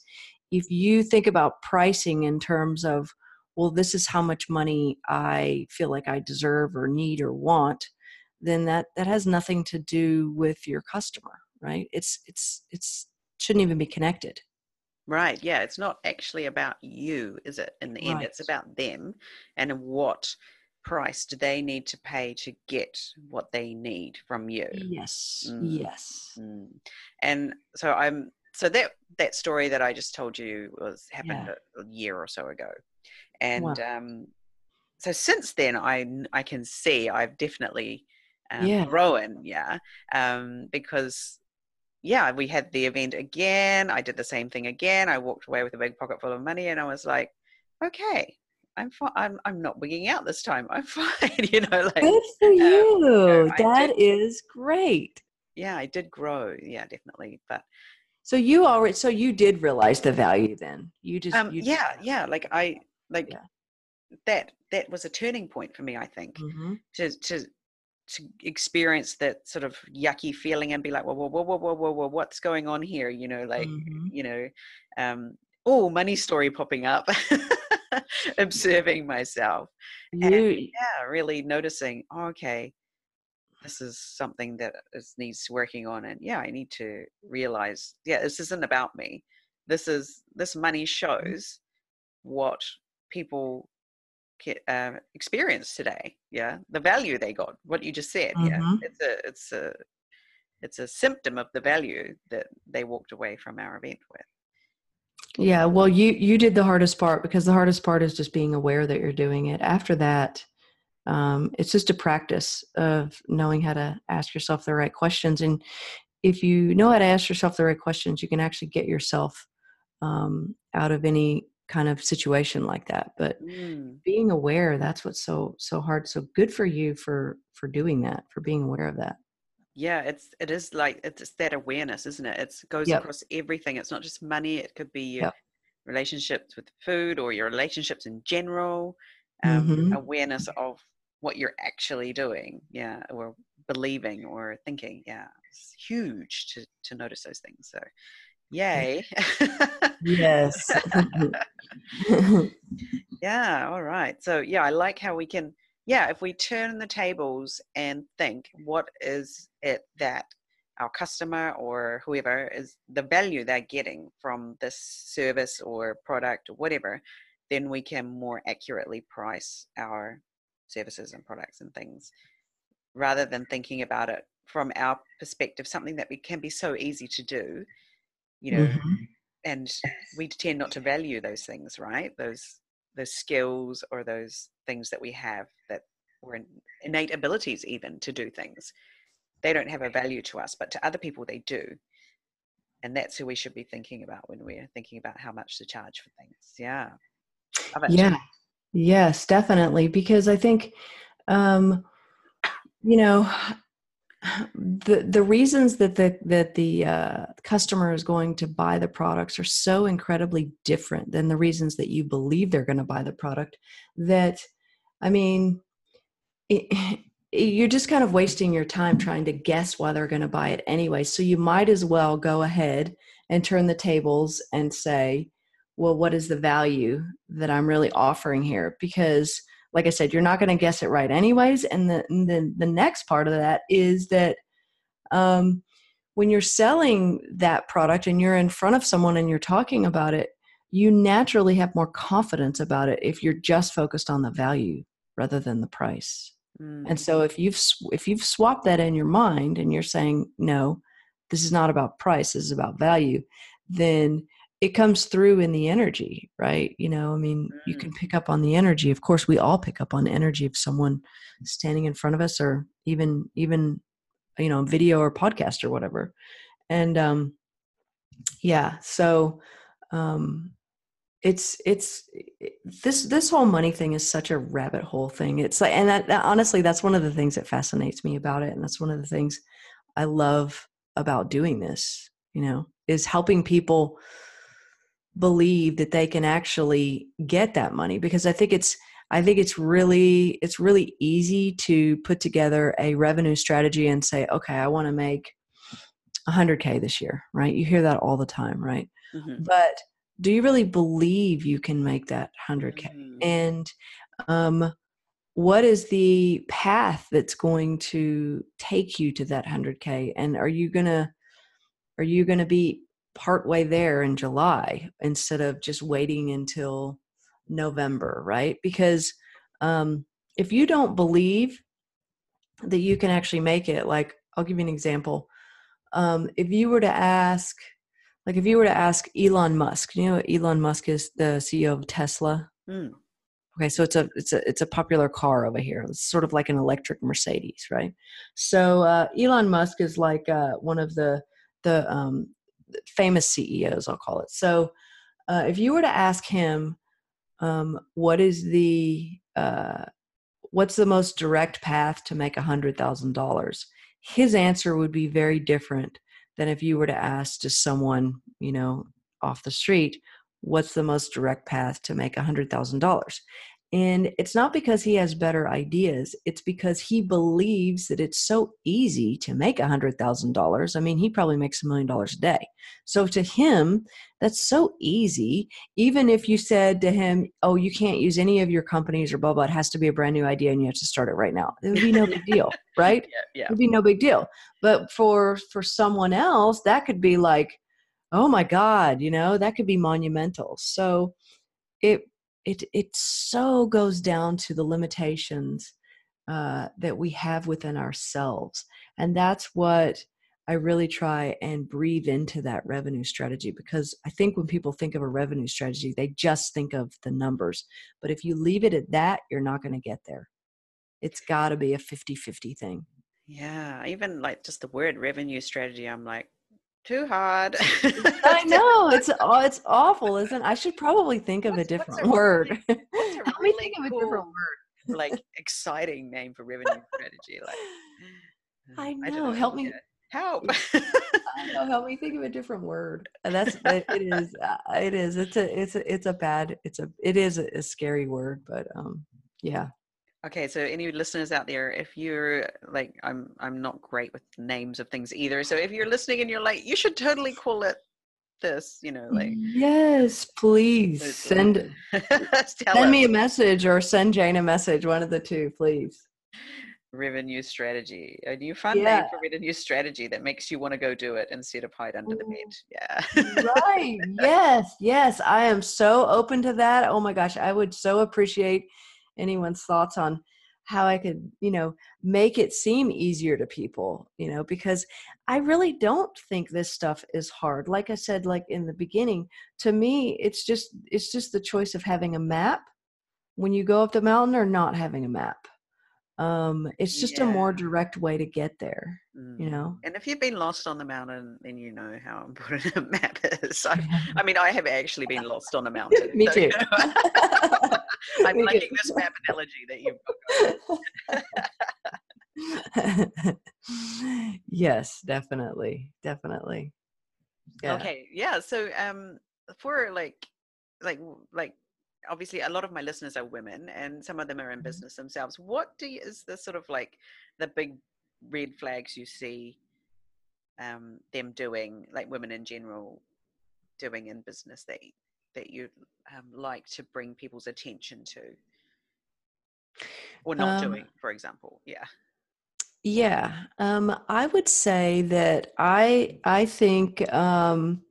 if you think about pricing in terms of, well, this is how much money I feel like I deserve or need or want, then that that has nothing to do with your customer, right? It's it's it's shouldn't even be connected. Right. Yeah. It's not actually about you, is it? In the right. end, it's about them and what price do they need to pay to get what they need from you. Yes. Mm. Yes. Mm. And so I'm so that that story that I just told you was happened yeah. a, year or so ago. And wow. um so since then I I can see I've definitely um, yeah. grown, yeah. Um because yeah, we had the event again. I did the same thing again. I walked away with a big pocket full of money, and I was like, okay, I'm fine. I'm I'm not wigging out this time. I'm fine. you know, like good for um, you. know, that did, is great. Yeah, I did grow. Yeah, definitely. But so you already, so you did realize the value then. You just, um, you yeah, yeah. Like I, like yeah. that. That was a turning point for me. I think mm-hmm. to to to experience that sort of yucky feeling and be like, whoa, whoa, whoa, whoa, whoa, whoa, whoa what's going on here? You know, like, mm-hmm. you know, um, oh, money story popping up, observing myself. You, and yeah, really noticing, oh, okay, this is something that is, needs working on. And yeah, I need to realize, yeah, this isn't about me. This is, this money mm-hmm. shows what people uh, experience today yeah the value they got what you just said mm-hmm. yeah it's a it's a it's a symptom of the value that they walked away from our event with. Yeah well you you did the hardest part because the hardest part is just being aware that you're doing it. After that um, it's just a practice of knowing how to ask yourself the right questions. And if you know how to ask yourself the right questions you can actually get yourself um, out of any kind of situation like that but mm. being aware that's what's so so hard so good for you for for doing that for being aware of that yeah it's it is like it's that awareness isn't it it goes yep. across everything it's not just money it could be your yep. relationships with food or your relationships in general um, mm-hmm. awareness of what you're actually doing yeah or believing or thinking yeah it's huge to to notice those things so Yay. yes. yeah, all right. So, yeah, I like how we can, yeah, if we turn the tables and think what is it that our customer or whoever is the value they're getting from this service or product or whatever, then we can more accurately price our services and products and things rather than thinking about it from our perspective, something that we can be so easy to do you know mm-hmm. and we tend not to value those things right? Those those skills or those things that we have that were innate abilities even to do things. They don't have a value to us but to other people they do. And that's who we should be thinking about when we're thinking about how much to charge for things. Yeah. Yeah. Yes definitely because i think um you know the the reasons that the that the uh, customer is going to buy the products are so incredibly different than the reasons that you believe they're going to buy the product that i mean it, you're just kind of wasting your time trying to guess why they're going to buy it anyway. So you might as well go ahead and turn the tables and say well what is the value that i'm really offering here? Because like I said, you're not going to guess it right anyways. And the, the, the next part of that is that um, when you're selling that product and you're in front of someone and you're talking about it, you naturally have more confidence about it if you're just focused on the value rather than the price. Mm. And so if you've if you've swapped that in your mind and you're saying no, this is not about price, this is about value, then it comes through in the energy, right? You know, I mean, you can mm. pick up on the energy. Of course, we all pick up on energy of someone standing in front of us or even even you know, video or podcast or whatever. And um yeah, so um it's it's this this whole money thing is such a rabbit hole thing. It's like and that, that honestly that's one of the things that fascinates me about it and that's one of the things I love about doing this, you know, is helping people believe that they can actually get that money because I think it's I think it's really it's really easy to put together a revenue strategy and say, okay, I want to make 100k this year, right? You hear that all the time, right? Mm-hmm. But do you really believe you can make that 100k? Mm-hmm. And um, what is the path that's going to take you to that 100k? And are you gonna are you gonna be partway there in July instead of just waiting until November, right? Because um, if you don't believe that you can actually make it, like I'll give you an example. Um, if you were to ask, like if you were to ask Elon Musk, you know Elon Musk is the CEO of Tesla. Mm. Okay, so it's a it's a it's a popular car over here. It's sort of like an electric Mercedes, right? So uh, Elon Musk is like uh, one of the the um, famous CEOs, I'll call it. So, uh, if you were to ask him, um, what is the uh, what's the most direct path to make a hundred thousand dollars? His answer would be very different than if you were to ask just someone, you know, off the street, what's the most direct path to make a hundred thousand dollars? And it's not because he has better ideas, it's because he believes that it's so easy to make a $100,000. I mean, he probably makes a million dollars a day. So to him, that's so easy. Even if you said to him, Oh, you can't use any of your companies or blah, blah, it has to be a brand new idea and you have to start it right now. It would be no big deal, right? Yeah, yeah. It would be no big deal. But for for someone else, that could be like, oh my God, you know, that could be monumental. So it it it so goes down to the limitations uh, that we have within ourselves, and that's what I really try and breathe into that revenue strategy because I think when people think of a revenue strategy, they just think of the numbers. But if you leave it at that, you're not going to get there. It's got to be a 50 50 thing. Yeah, even like just the word revenue strategy, I'm like, too hard. I know it's it's awful, isn't? It? I should probably think of what's, a different a word. Really, what's a really think of a different word? Like exciting name for revenue strategy. Like I know. I know. Help me. Help. I know. Help me think of a different word. And That's it, it is. Uh, it is. It's a. It's a. It's a bad. It's a. It is a, a scary word, but um. Yeah. Okay, so any listeners out there, if you're like, I'm, I'm not great with names of things either. So if you're listening and you're like, you should totally call it this, you know, like. Yes, please send. send me a message or send Jane a message. One of the two, please. Revenue strategy, a new fun yeah. name for revenue strategy that makes you want to go do it instead of hide under the bed. Yeah. right. Yes. Yes. I am so open to that. Oh my gosh, I would so appreciate anyone's thoughts on how I could, you know, make it seem easier to people, you know, because I really don't think this stuff is hard. Like I said, like in the beginning, to me, it's just it's just the choice of having a map. When you go up the mountain or not having a map. Um, it's just yeah. a more direct way to get there mm. you know? And if you've been lost on the mountain then you know how important a map is. I, I mean i have actually been lost on a mountain me so, too. you know, i'm me liking this map analogy that you've yes definitely definitely yeah. okay yeah so um for like like like obviously a lot of my listeners are women and some of them are in mm-hmm. business themselves what do you is the sort of like the big red flags you see um, them doing like women in general doing in business that that you'd um, like to bring people's attention to? Or not um, doing for example yeah. yeah um, i would say that i i think um,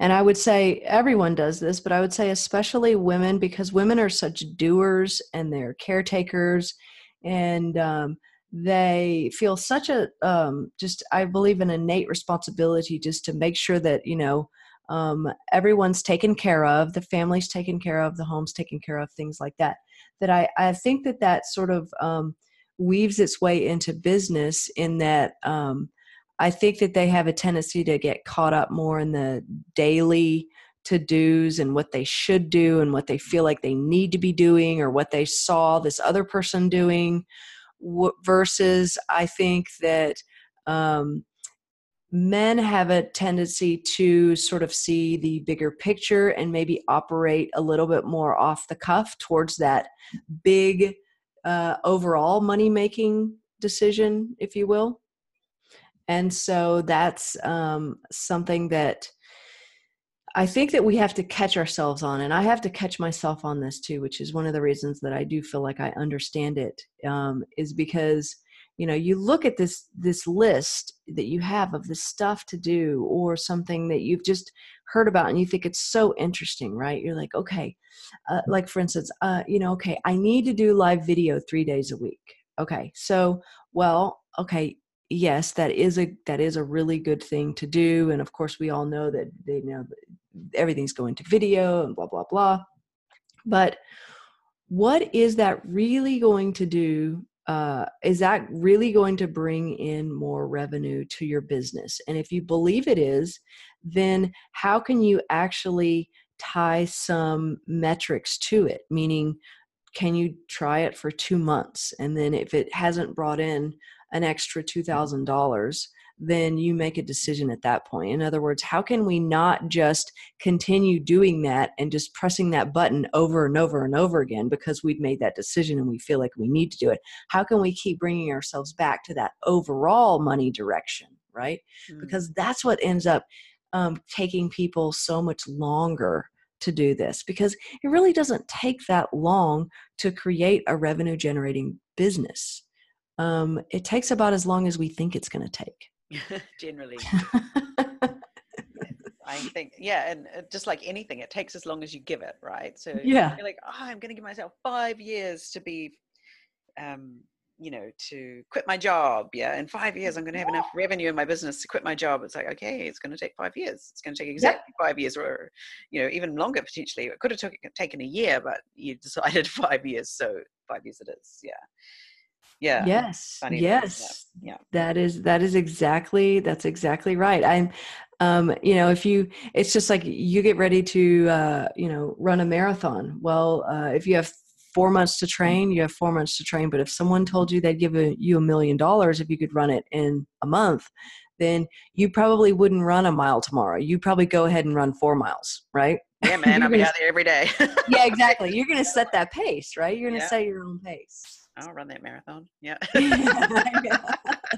and I would say everyone does this, but I would say especially women because women are such doers and they're caretakers and um, they feel such a um, just, I believe, an innate responsibility just to make sure that, you know, um, everyone's taken care of, the family's taken care of, the home's taken care of, things like that. That I, I think that that sort of um, weaves its way into business in that um, I think that they have a tendency to get caught up more in the daily to dos and what they should do and what they feel like they need to be doing or what they saw this other person doing versus I think that um, men have a tendency to sort of see the bigger picture and maybe operate a little bit more off the cuff towards that big uh, overall money making decision, if you will and so that's um, something that I think that we have to catch ourselves on, and I have to catch myself on this too, which is one of the reasons that I do feel like I understand it. Um, is because you know you look at this this list that you have of the stuff to do, or something that you've just heard about, and you think it's so interesting, right? You're like, okay, uh, like for instance, uh, you know, okay, I need to do live video three days a week. Okay, so well, okay, yes that is a that is a really good thing to do and of course we all know that they you know everything's going to video and blah blah blah but what is that really going to do uh, is that really going to bring in more revenue to your business? And if you believe it is then how can you actually tie some metrics to it? Meaning can you try it for two months and then if it hasn't brought in an extra $2,000, then you make a decision at that point. In other words, how can we not just continue doing that and just pressing that button over and over and over again because we've made that decision and we feel like we need to do it? How can we keep bringing ourselves back to that overall money direction, right? Mm. Because that's what ends up um, taking people so much longer to do this because it really doesn't take that long to create a revenue generating business. Um, it takes about as long as we think it's going to take. Generally. I think, yeah, and uh, just like anything, it takes as long as you give it, right? So yeah, you're like, oh, I'm going to give myself five years to be, um, you know, to quit my job. Yeah, in five years, I'm going to have enough revenue in my business to quit my job. It's like, okay, it's going to take five years. It's going to take exactly yep. five years, or you know, even longer potentially. It could have took, taken a year, but you decided five years, so five years it is. Yeah yeah. Yes yes. yeah. yeah. That is that is exactly that's exactly right. I'm um, you know if you it's just like you get ready to uh, you know run a marathon. Well uh, if you have four months to train you have four months to train. But if someone told you they'd give a, you a million dollars if you could run it in a month then you probably wouldn't run a mile tomorrow. You probably go ahead and run four miles right? Yeah man i'll be out there every day. Yeah exactly. You're going to set that pace right? You're going to yeah. set your own pace I'll run that marathon. Yeah.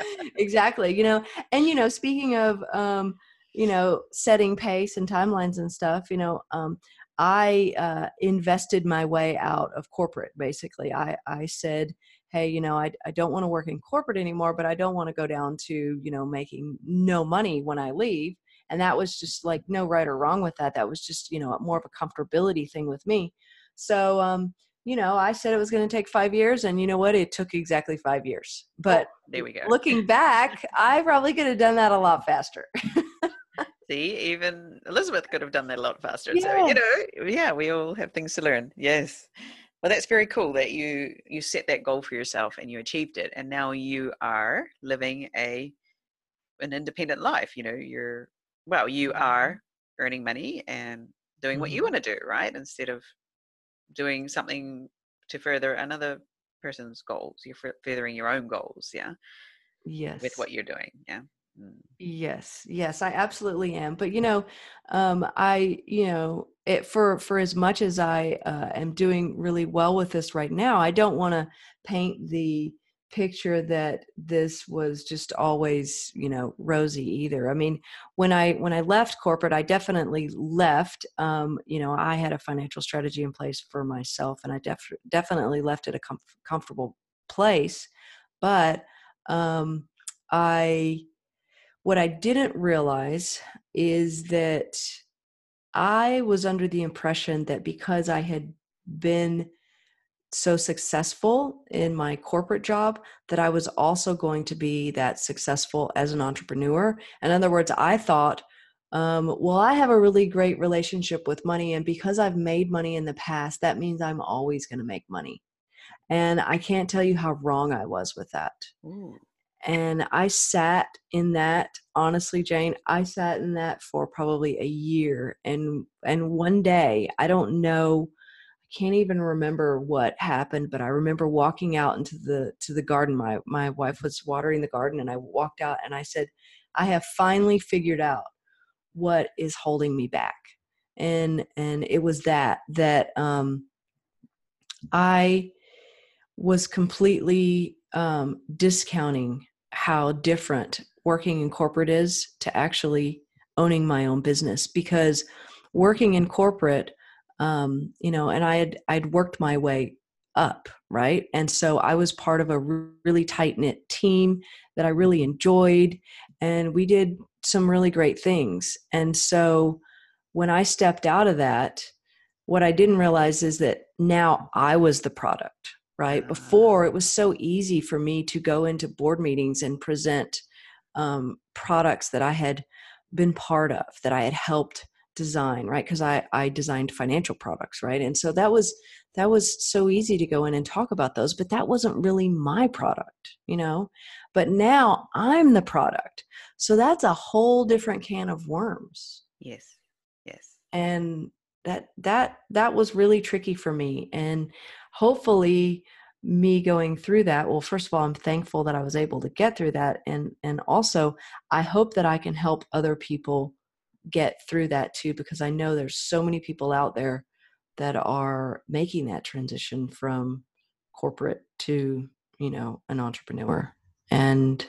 exactly. You know, and you know, speaking of um, you know, setting pace and timelines and stuff, you know, um, I uh, invested my way out of corporate. Basically, I I said, hey, you know, I I don't want to work in corporate anymore, but I don't want to go down to you know making no money when I leave. And that was just like no right or wrong with that. That was just you know more of a comfortability thing with me. So um, you know, I said it was going to take five years, and you know what? It took exactly five years. But oh, there we go. Looking back, I probably could have done that a lot faster. See, even Elizabeth could have done that a lot faster. Yes. So you know, yeah, we all have things to learn. Yes. Well, that's very cool that you you set that goal for yourself and you achieved it, and now you are living a an independent life. You know, you're well, you mm-hmm. are earning money and doing what you mm-hmm. want to do, right? Instead of doing something to further another person's goals you're furthering your own goals yeah? Yes. with what you're doing yeah? Mm. yes yes i absolutely am but you know um i you know it for for as much as i uh, am doing really well with this right now i don't want to paint the picture that this was just always you know rosy either. I mean when i when i left corporate i definitely left um, you know i had a financial strategy in place for myself and i def- definitely left at a com- comfortable place but um, i what i didn't realize is that i was under the impression that because i had been so successful in my corporate job that I was also going to be that successful as an entrepreneur. In other words, I thought, um, well, I have a really great relationship with money, and because I've made money in the past, that means I'm always going to make money. And I can't tell you how wrong I was with that. Ooh. And I sat in that, honestly, Jane, I sat in that for probably a year. And and one day, I don't know can't even remember what happened but i remember walking out into the to the garden my my wife was watering the garden and i walked out and i said i have finally figured out what is holding me back. And and it was that that um i was completely um discounting how different working in corporate is to actually owning my own business because working in corporate um, you know, and I had I'd worked my way up, right? And so I was part of a really tight knit team that I really enjoyed, and we did some really great things. And so when I stepped out of that, what I didn't realize is that now I was the product, right? Before it was so easy for me to go into board meetings and present um, products that I had been part of, that I had helped design right? Because i i designed financial products right? And so that was that was so easy to go in and talk about those but that wasn't really my product you know? But now i'm the product. So that's a whole different can of worms. Yes yes. And that that that was really tricky for me. And hopefully me going through that well first of all i'm thankful that i was able to get through that. And and also i hope that i can help other people get through that too because i know there's so many people out there that are making that transition from corporate to you know an entrepreneur and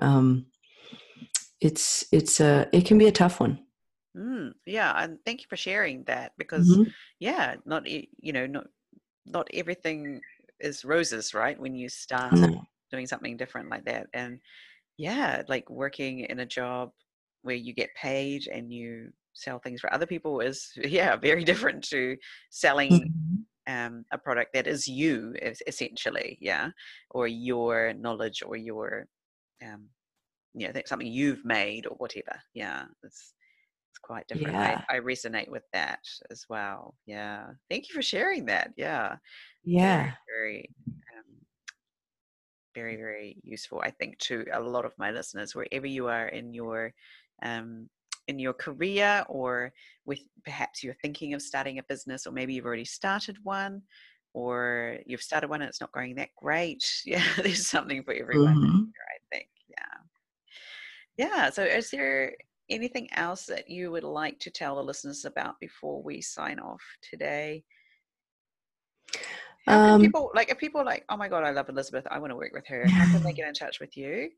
um it's it's a it can be a tough one mm, yeah and thank you for sharing that because mm-hmm. yeah not you know not not everything is roses right when you start no. doing something different like that and yeah like working in a job where you get paid and you sell things for other people is yeah very different to selling mm-hmm. um, a product that is you essentially yeah or your knowledge or your um, you know something you've made or whatever yeah it's it's quite different yeah. I, I resonate with that as well yeah thank you for sharing that yeah yeah very, very um, very very useful i think to a lot of my listeners wherever you are in your um, in your career or with perhaps you're thinking of starting a business or maybe you've already started one or you've started one and it's not going that great. Yeah there's something for everyone mm-hmm. here, i think. Yeah. Yeah so is there anything else that you would like to tell the listeners about before we sign off today? Um, people like if people like oh my god i love elizabeth. I want to work with her. How can they get in touch with you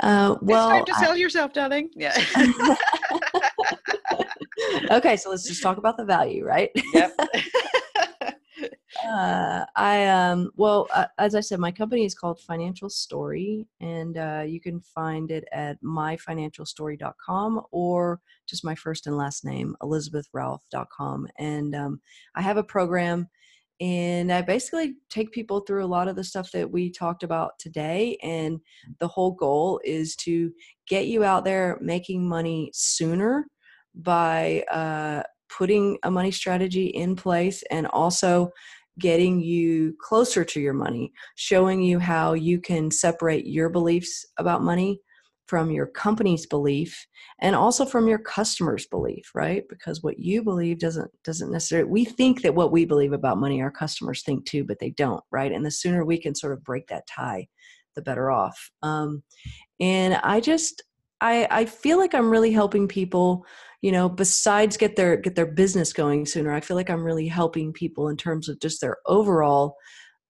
uh, well, it's time to sell I, yourself, darling. Yeah. okay, so let's just talk about the value, right? Yep. uh, I um well uh, as I said, my company is called Financial Story, and uh, you can find it at myfinancialstory.com or just my first and last name, elizabethralph.com. And um, I have a program and I basically take people through a lot of the stuff that we talked about today. And the whole goal is to get you out there making money sooner by uh, putting a money strategy in place and also getting you closer to your money, showing you how you can separate your beliefs about money from your company's belief and also from your customer's belief right? Because what you believe doesn't doesn't necessarily we think that what we believe about money our customers think too but they don't right? And the sooner we can sort of break that tie the better off. Um, and i just i i feel like i'm really helping people you know besides get their get their business going sooner i feel like i'm really helping people in terms of just their overall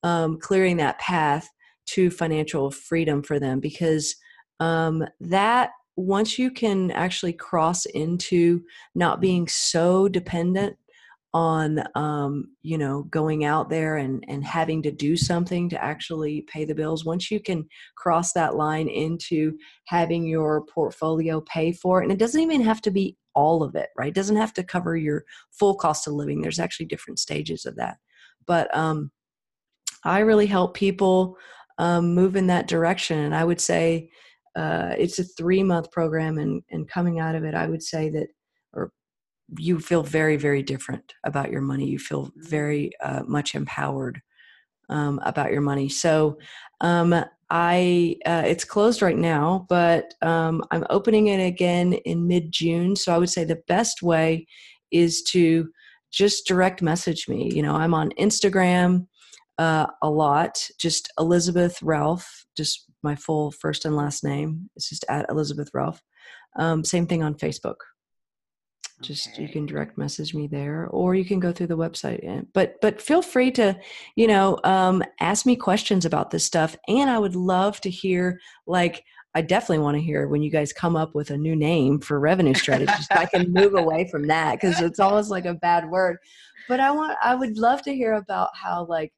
um, clearing that path to financial freedom for them because um, that once you can actually cross into not being so dependent on um, you know going out there and and having to do something to actually pay the bills once you can cross that line into having your portfolio pay for it and it doesn't even have to be all of it right? It doesn't have to cover your full cost of living. There's actually different stages of that. But um, i really help people um, move in that direction and i would say uh, it's a three month program and and coming out of it i would say that or you feel very very different about your money. You feel mm-hmm. very uh, much empowered um, about your money. So um, i uh, it's closed right now but um, i'm opening it again in mid june so i would say the best way is to just direct message me. You know i'm on instagram uh, a lot. Just elizabeth ralph just my full first and last name. It's just at Elizabeth Ralph. Um, same thing on Facebook. Just okay. you can direct message me there, or you can go through the website. But but feel free to, you know, um, ask me questions about this stuff. And I would love to hear like I definitely want to hear when you guys come up with a new name for revenue strategies. I can move away from that because it's almost like a bad word. But I want I would love to hear about how like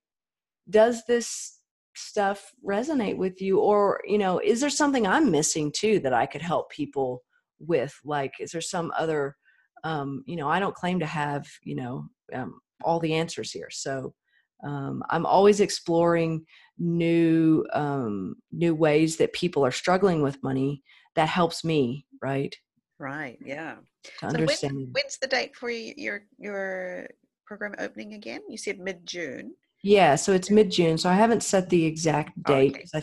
does this stuff resonate with you? Or you know is there something i'm missing too that i could help people with? Like is there some other um you know i don't claim to have you know um, all the answers here. So um, i'm always exploring new um, new ways that people are struggling with money that helps me right? Right yeah. To so understand. when, when's the date for your your program opening again? You said mid-june yeah, so it's mid June. So I haven't set the exact date. Okay. I,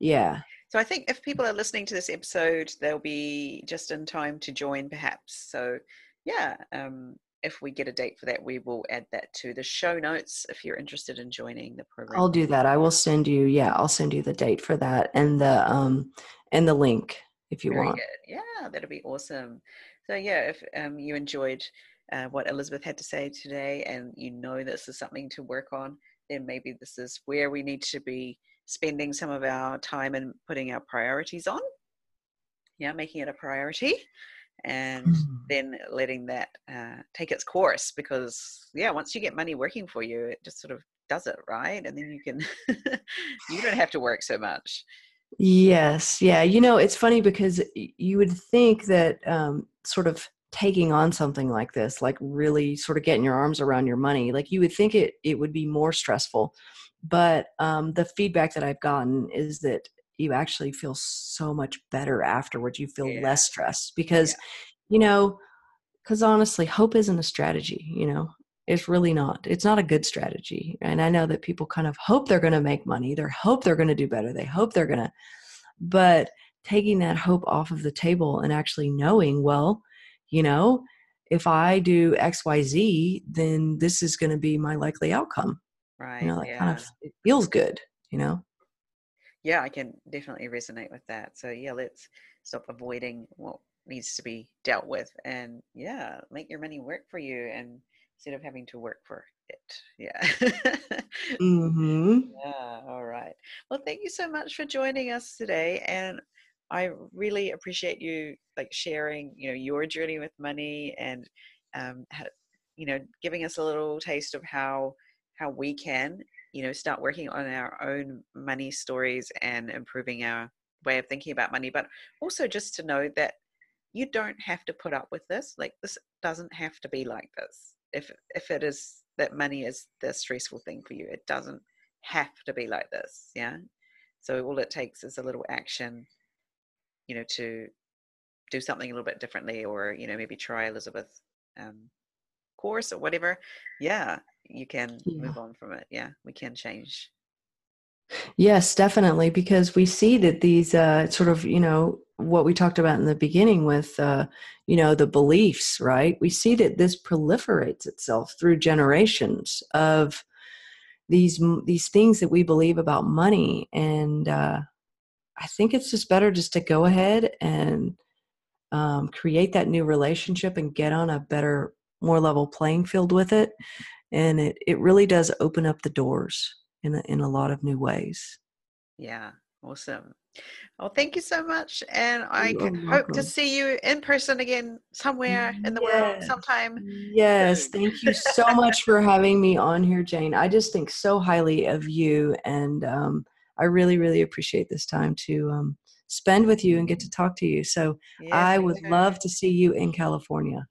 yeah. So I think if people are listening to this episode, they'll be just in time to join, perhaps. So, yeah, um, if we get a date for that, we will add that to the show notes if you're interested in joining the program. I'll do that. I will send you. Yeah, I'll send you the date for that and the um and the link if you Very want. good. Yeah, that'll be awesome. So yeah, if um, you enjoyed uh, what Elizabeth had to say today, and you know this is something to work on, then maybe this is where we need to be spending some of our time and putting our priorities on. Yeah, making it a priority and Mhm. then letting that uh, take its course because yeah once you get money working for you it just sort of does it right and then you can you don't have to work so much Yes. Yeah. You know, it's funny because you would think that um, sort of taking on something like this, like really sort of getting your arms around your money, like you would think it it would be more stressful. But um, the feedback that I've gotten is that you actually feel so much better afterwards. You feel Yeah. less stressed because, you know, because honestly, hope isn't a strategy. You know, it's really not. It's not a good strategy. And I know that people kind of hope they're going to make money. They hope they're going to do better. They hope they're going to. But taking that hope off of the table and actually knowing, well, you know, if I do X, Y, Z, then this is going to be my likely outcome. right You know, that yeah kind of it feels good. You know. yeah i can definitely resonate with that so yeah let's stop avoiding what needs to be dealt with and yeah make your money work for you and instead of having to work for it yeah mm-hmm. Yeah, all right. Well, thank you so much for joining us today. And I really appreciate you like sharing, you know, your journey with money and um you know, giving us a little taste of how how we can, you know, start working on our own money stories and improving our way of thinking about money, but also just to know that you don't have to put up with this. Like this doesn't have to be like this. If if it is that money is the stressful thing for you, it doesn't have to be like this yeah so all it takes is a little action you know to do something a little bit differently or you know maybe try elizabeth um, course or whatever yeah you can Yeah. move on from it yeah we can change Yes, definitely, because we see that these uh, sort of, you know, what we talked about in the beginning with, uh, you know, the beliefs, right? We see that this proliferates itself through generations of these these things that we believe about money, and uh, I think it's just better just to go ahead and um, create that new relationship and get on a better, more level playing field with it, and it it really does open up the doors in a, in a lot of new ways. yeah. Awesome. Well thank you so much and i You c- are hope to see you in person again somewhere in the world sometime Yes, thank you so much for having me on here, Jane. I just think so highly of you, and um, I really, really appreciate this time to um, spend with you and get to talk to you. So Yes, I would love to see you in California.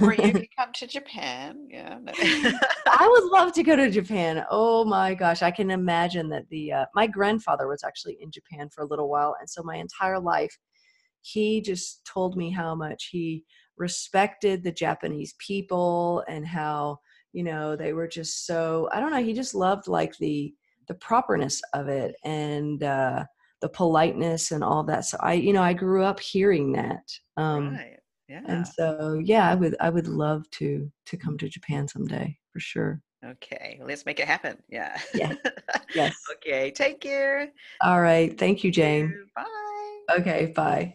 or you can come to japan yeah. I would love to go to Japan. Oh my gosh, I can imagine that the uh, my grandfather was actually in Japan for a little while, and so my entire life, he just told me how much he respected the Japanese people and how you know they were just so I don't know. He just loved like the the properness of it and uh, the politeness and all that. So I, you know, I grew up hearing that. Um, right yeah and so yeah i would i would love to to come to japan someday for sure Okay, let's make it happen. Yeah. Yeah. yes okay, take care. all right thank you jane Bye. okay bye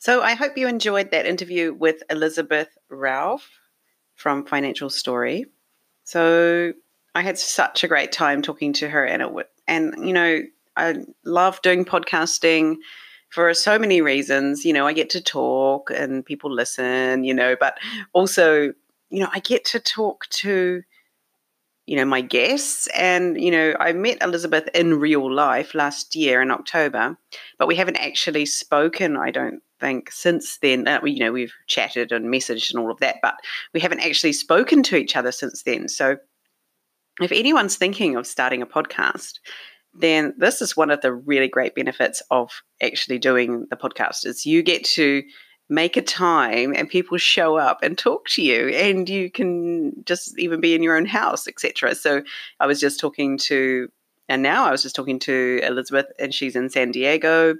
So I hope you enjoyed that interview with Elizabeth Ralph from Financial Story. So I had such a great time talking to her, and it w- and you know I love doing podcasting for so many reasons. You know, I get to talk and people listen. You know, but also you know I get to talk to you know my guests. And you know i met elizabeth in real life last year in october but we haven't actually spoken i don't think since then. Uh, you know we've chatted and messaged and all of that but we haven't actually spoken to each other since then. So if anyone's thinking of starting a podcast then this is one of the really great benefits of actually doing the podcast is you get to make a time and people show up and talk to you and you can just even be in your own house etc so i was just talking to and now i was just talking to elizabeth and she's in san diego.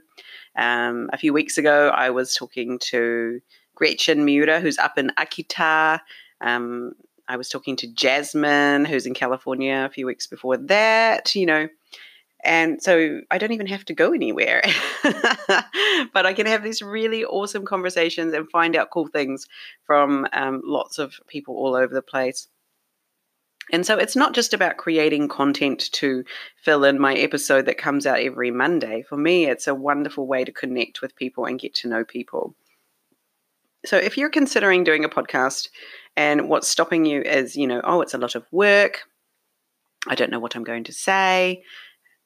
Um, a few weeks ago i was talking to gretchen miura who's up in akita. Um, i was talking to jasmine who's in california a few weeks before that you know and so I don't even have to go anywhere. but I can have these really awesome conversations and find out cool things from um, lots of people all over the place. And so it's not just about creating content to fill in my episode that comes out every Monday. For me, it's a wonderful way to connect with people and get to know people. So if you're considering doing a podcast and what's stopping you is, you know, oh, it's a lot of work. I don't know what I'm going to say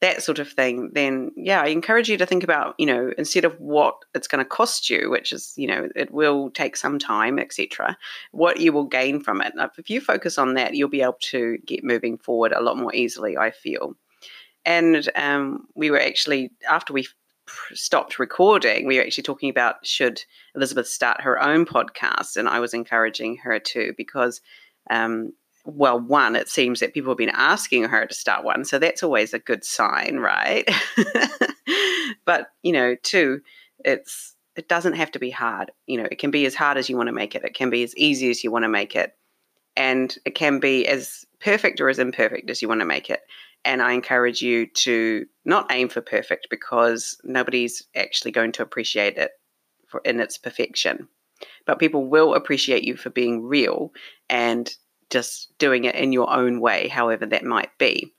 that sort of thing, then yeah, I encourage you to think about, you know, instead of what it's going to cost you, which is, you know, it will take some time, etc., what you will gain from it. If you focus on that, you'll be able to get moving forward a lot more easily, I feel. And um, we were actually, after we stopped recording, we were actually talking about should Elizabeth start her own podcast, and I was encouraging her to because um, well, one, it seems that people have been asking her to start one. So that's always a good sign, right? but, you know, two, it's it doesn't have to be hard. You know, it can be as hard as you want to make it. It can be as easy as you want to make it. And it can be as perfect or as imperfect as you want to make it. And I encourage you to not aim for perfect because nobody's actually going to appreciate it for in its perfection. But people will appreciate you for being real and just doing it in your own way, however that might be.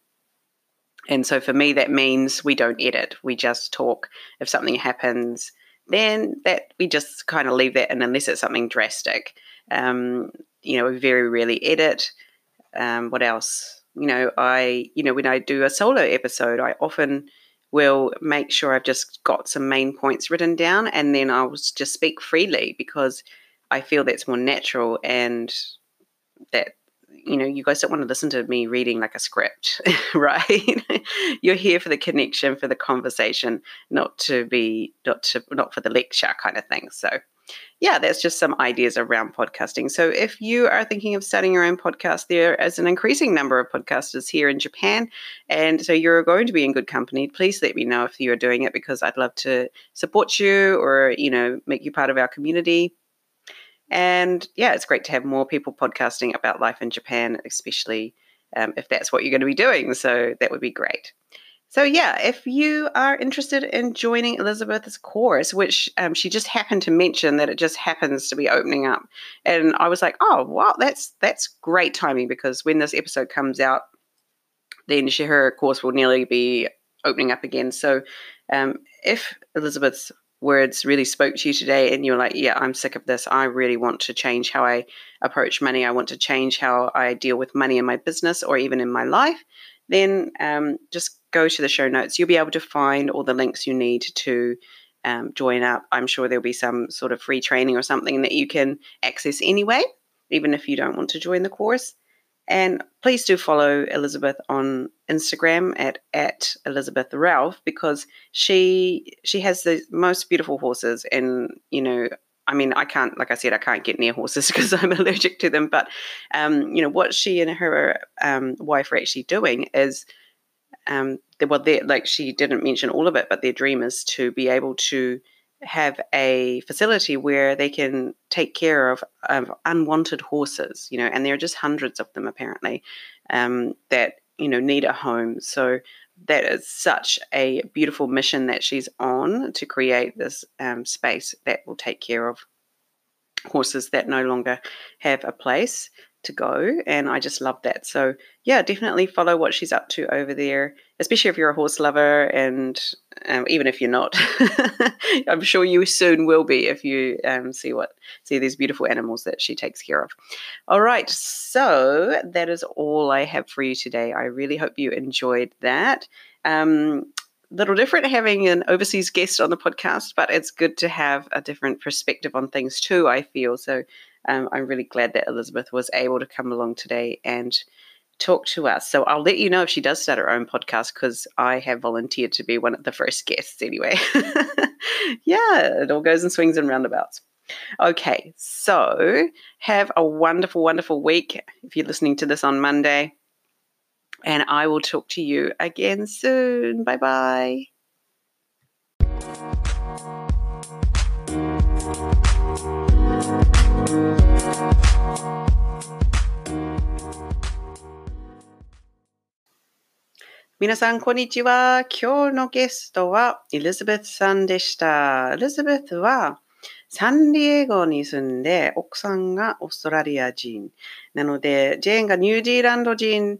And so for me, that means we don't edit, we just talk. If something happens, then that we just kind of leave that in unless it's something drastic. Um, you know, we very rarely edit. Um, what else? You know, I, you know, when I do a solo episode, I often will make sure I've just got some main points written down and then I'll just speak freely because I feel that's more natural and that you know you guys don't want to listen to me reading like a script right? You're here for the connection for the conversation not to be not to not for the lecture kind of thing. So yeah that's just some ideas around podcasting. So if you are thinking of starting your own podcast there is an increasing number of podcasters here in japan. And so you're going to be in good company. Please let me know if you're doing it because i'd love to support you or you know make you part of our community and yeah, it's great to have more people podcasting about life in Japan, especially um, if that's what you're going to be doing. So that would be great. So, yeah, if you are interested in joining Elizabeth's course, which um, she just happened to mention that it just happens to be opening up, and I was like, oh, wow, that's that's great timing because when this episode comes out, then she, her course will nearly be opening up again. So, um, if Elizabeth's words really spoke to you today and you're like, yeah, I'm sick of this. I really want to change how I approach money. I want to change how I deal with money in my business or even in my life, then um, just go to the show notes. You'll be able to find all the links you need to um, join up. I'm sure there'll be some sort of free training or something that you can access anyway, even if you don't want to join the course. And please do follow Elizabeth on Instagram at, at Elizabeth Ralph because she she has the most beautiful horses. And you know I mean I can't like I said I can't get near horses because I'm allergic to them. But um, you know what she and her um, wife are actually doing is um, well they like she didn't mention all of it but their dream is to be able to have a facility where they can take care of, of unwanted horses, you know, and there are just hundreds of them apparently um, that, you know, need a home. So that is such a beautiful mission that she's on to create this um, space that will take care of horses that no longer have a place to go. And I just love that. So, yeah, definitely follow what she's up to over there, especially if you're a horse lover. And um, even if you're not, I'm sure you soon will be if you um, see what see these beautiful animals that she takes care of. All right. So, that is all I have for you today. I really hope you enjoyed that. Um, little different having an overseas guest on the podcast, but it's good to have a different perspective on things too, I feel. So um, I'm really glad that Elizabeth was able to come along today and talk to us. So I'll let you know if she does start her own podcast because I have volunteered to be one of the first guests anyway. yeah, it all goes in swings and roundabouts. Okay, so have a wonderful, wonderful week if you're listening to this on Monday. And I will talk to you again soon. Bye bye. 皆さん、こんにちは。今日のゲストはエリザベスさんでした。エリザベスはサンディエゴに住んで、奥さんがオーストラリア人。なので、ジェーンがニュージーランド人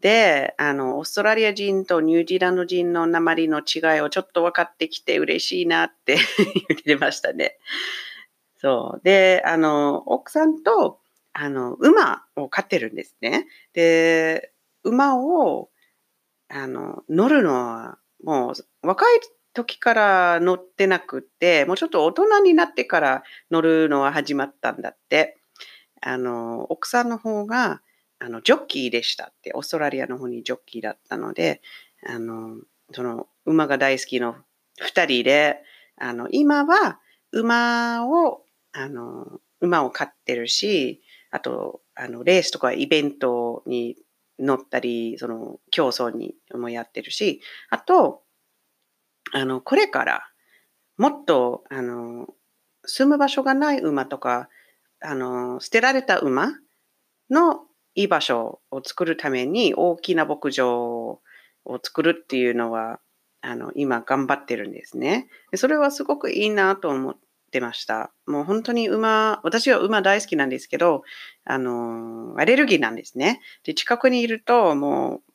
で、あの、オーストラリア人とニュージーランド人の鉛の違いをちょっと分かってきて嬉しいなって 言ってましたね。そう。で、あの、奥さんと、あの、馬を飼ってるんですね。で、馬をあの、乗るのは、もう、若い時から乗ってなくて、もうちょっと大人になってから乗るのは始まったんだって。あの、奥さんの方が、あの、ジョッキーでしたって、オーストラリアの方にジョッキーだったので、あの、その、馬が大好きの二人で、あの、今は馬を、あの、馬を飼ってるし、あと、あの、レースとかイベントに乗ったり、その競争にもやってるし、あと、あの、これからもっと、あの、住む場所がない馬とか、あの、捨てられた馬のいい場所を作るために大きな牧場を作るっていうのは、あの、今頑張ってるんですね。それはすごくいいなと思ってました。もう本当に馬、私は馬大好きなんですけど、あの、アレルギーなんですね。で、近くにいるともう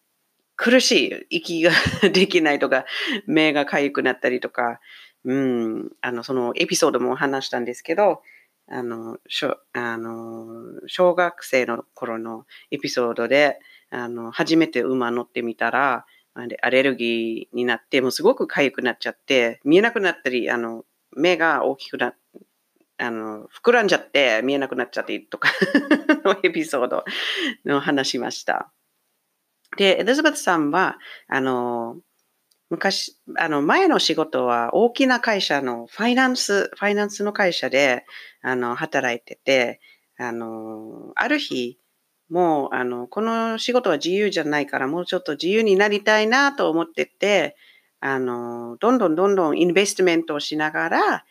苦しい、息ができないとか、目が痒くなったりとか、うん、あの、そのエピソードも話したんですけど、あの、しょあの小学生の頃のエピソードで、あの、初めて馬乗ってみたら、アレルギーになって、もうすごく痒くなっちゃって、見えなくなったり、あの、目が大きくな、あの、膨らんじゃって見えなくなっちゃってとかの エピソードの話しました。で、エリザベスさんは、あの、昔、あの、前の仕事は大きな会社のファイナンス、ファイナンスの会社で、あの、働いてて、あの、ある日、もう、あの、この仕事は自由じゃないから、もうちょっと自由になりたいなと思ってて、あの、どんどんどんどんインベストメントをしながら、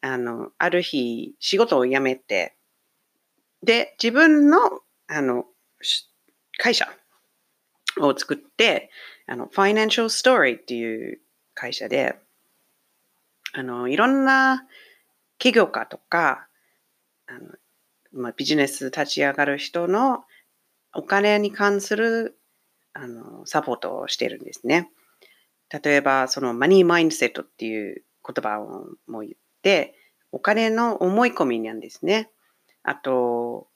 あの、ある日、仕事を辞めて、で、自分の、あの、会社を作って、あの、ファイナンシャルストーリーっていう会社で、あの、いろんな企業家とか、あの、まあ、ビジネス立ち上がる人のお金に関するあのサポートをしてるんですね。例えば、そのマニーマインセットっていう言葉をも言って、お金の思い込みなんですね。あと、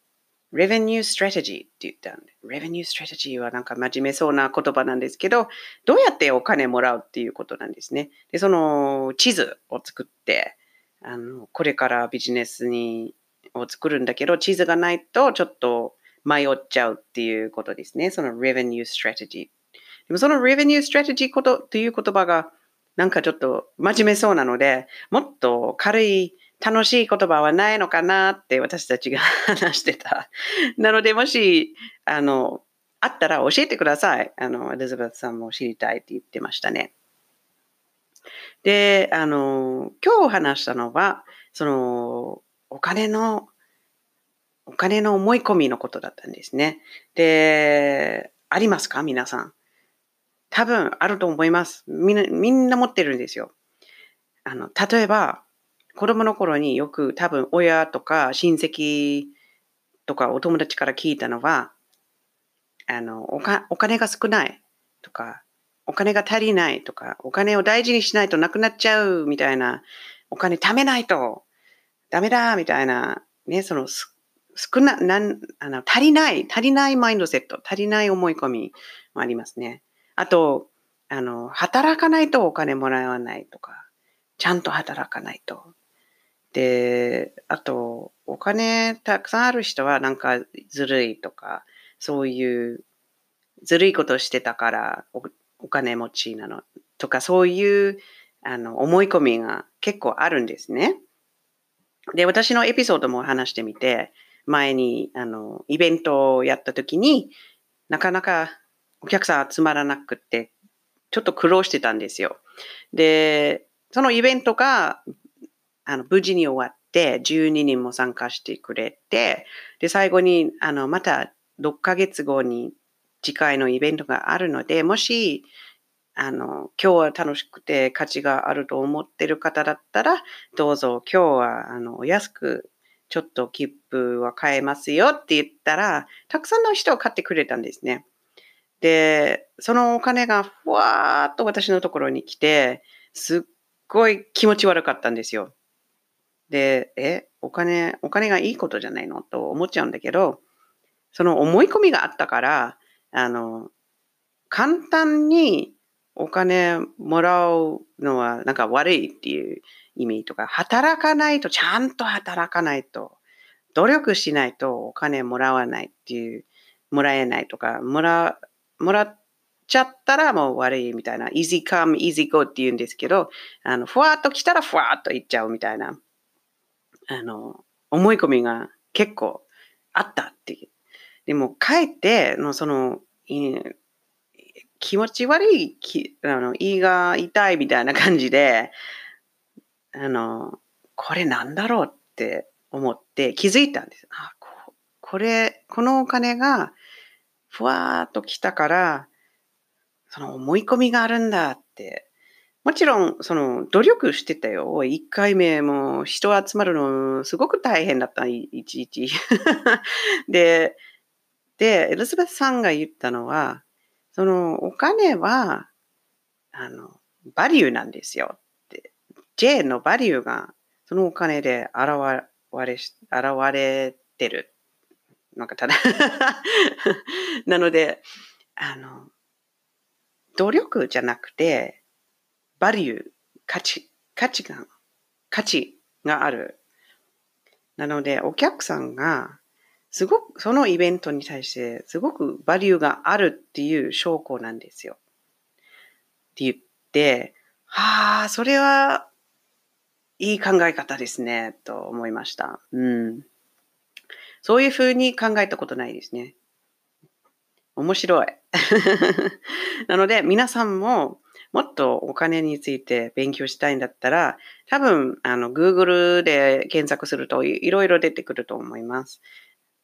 revenue strategy って言ったんで、revenue strategy はなんか真面目そうな言葉なんですけど、どうやってお金もらうっていうことなんですね。で、その地図を作って、あの、これからビジネスに、を作るんだけど、地図がないとちょっと迷っちゃうっていうことですね。その revenue strategy でもその revenue strategy ことという言葉がなんかちょっと真面目そうなので、もっと軽い楽しい言葉はないのかなって私たちが 話してた。なので、もし、あの、あったら教えてください。あの、エリザベスさんも知りたいって言ってましたね。で、あの、今日話したのは、その、お金の、お金の思い込みのことだったんですね。で、ありますか？皆さん。多分あると思います。みんな、みんな持ってるんですよ。あの、例えば、子供の頃によく多分親とか親戚とかお友達から聞いたのは、あの、おかお金が少ないとか、お金が足りないとか、お金を大事にしないとなくなっちゃうみたいな、お金貯めないとダメだみたいな、ね、その少な、なん、あの、足りない、足りないマインドセット、足りない思い込みもありますね。あと、あの、働かないとお金もらわないとか、ちゃんと働かないと。で、あと、お金たくさんある人はなんかずるいとか、そういうずるいことしてたからお金持ちなのとか、そういうあの思い込みが結構あるんですね。で、私のエピソードも話してみて、前に、あの、イベントをやった時に、なかなかお客さん集まらなくて、ちょっと苦労してたんですよ。で、そのイベントが、あの、無事に終わって、12人も参加してくれて、で、最後に、あの、また6ヶ月後に次回のイベントがあるので、もし、あの、今日は楽しくて価値があると思ってる方だったら、どうぞ今日は、あの、安くちょっと切符は買えますよって言ったら、たくさんの人を買ってくれたんですね。で、そのお金がふわーっと私のところに来て、すっごい気持ち悪かったんですよ。で、え、お金、お金がいいことじゃないのと思っちゃうんだけど、その思い込みがあったから、あの、簡単にお金もらうのはなんか悪いっていう意味とか、働かないと、ちゃんと働かないと、努力しないとお金もらわないっていう、もらえないとか、もら、もらっちゃったらもう悪いみたいな、easy come, easy go って言うんですけど、あの、ふわっと来たらふわっと行っちゃうみたいな、あの、思い込みが結構あったっていう。でも、かえっての、その、気持ち悪いき、あの胃が痛いみたいな感じで、あの、これなんだろうって思って気づいたんです。あここれ、このお金がふわーっと来たから、その思い込みがあるんだって。もちろん、その努力してたよ。一回目も人集まるのすごく大変だった、いちいち。で、で、エリザベスさんが言ったのは、そのお金は、あの、バリューなんですよって。J のバリューがそのお金で現れ、現れてる。なんかただ なので、あの、努力じゃなくて、バリュー、価値、価値が、価値がある。なので、お客さんがすごく、そのイベントに対してすごくバリューがあるっていう証拠なんですよ。って言って、はあ、それはいい考え方ですね、と思いました。うん。そういうふうに考えたことないですね。面白い。なので、皆さんももっとお金について勉強したいんだったら、多分、あの、Google で検索するといろいろ出てくると思います。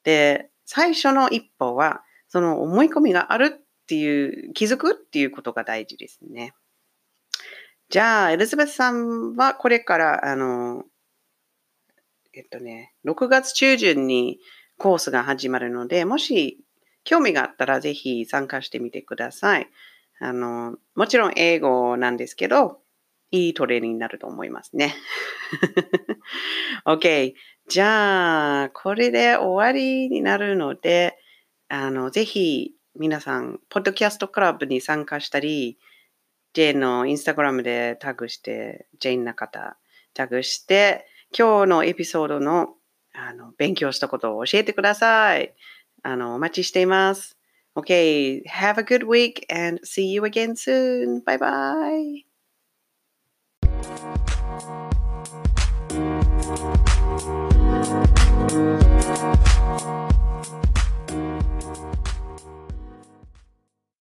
で、最初の一歩は、その思い込みがあるっていう、気づくっていうことが大事ですね。じゃあ、エリザベスさんはこれから、あの、えっとね、6月中旬にコースが始まるので、もし興味があったらぜひ参加してみてください。あの、もちろん英語なんですけど、いいトレーニングになると思いますね。OK。じゃあ、これで終わりになるので、あの、ぜひ皆さん、ポッドキャストクラブに参加したり、ジェーンのインスタグラムでタグして、ジェーンの方タグして、今日のエピソードのあの勉強したことを教えてください。あの、お待ちしています。Okay, have a good week and see you again soon. Bye bye.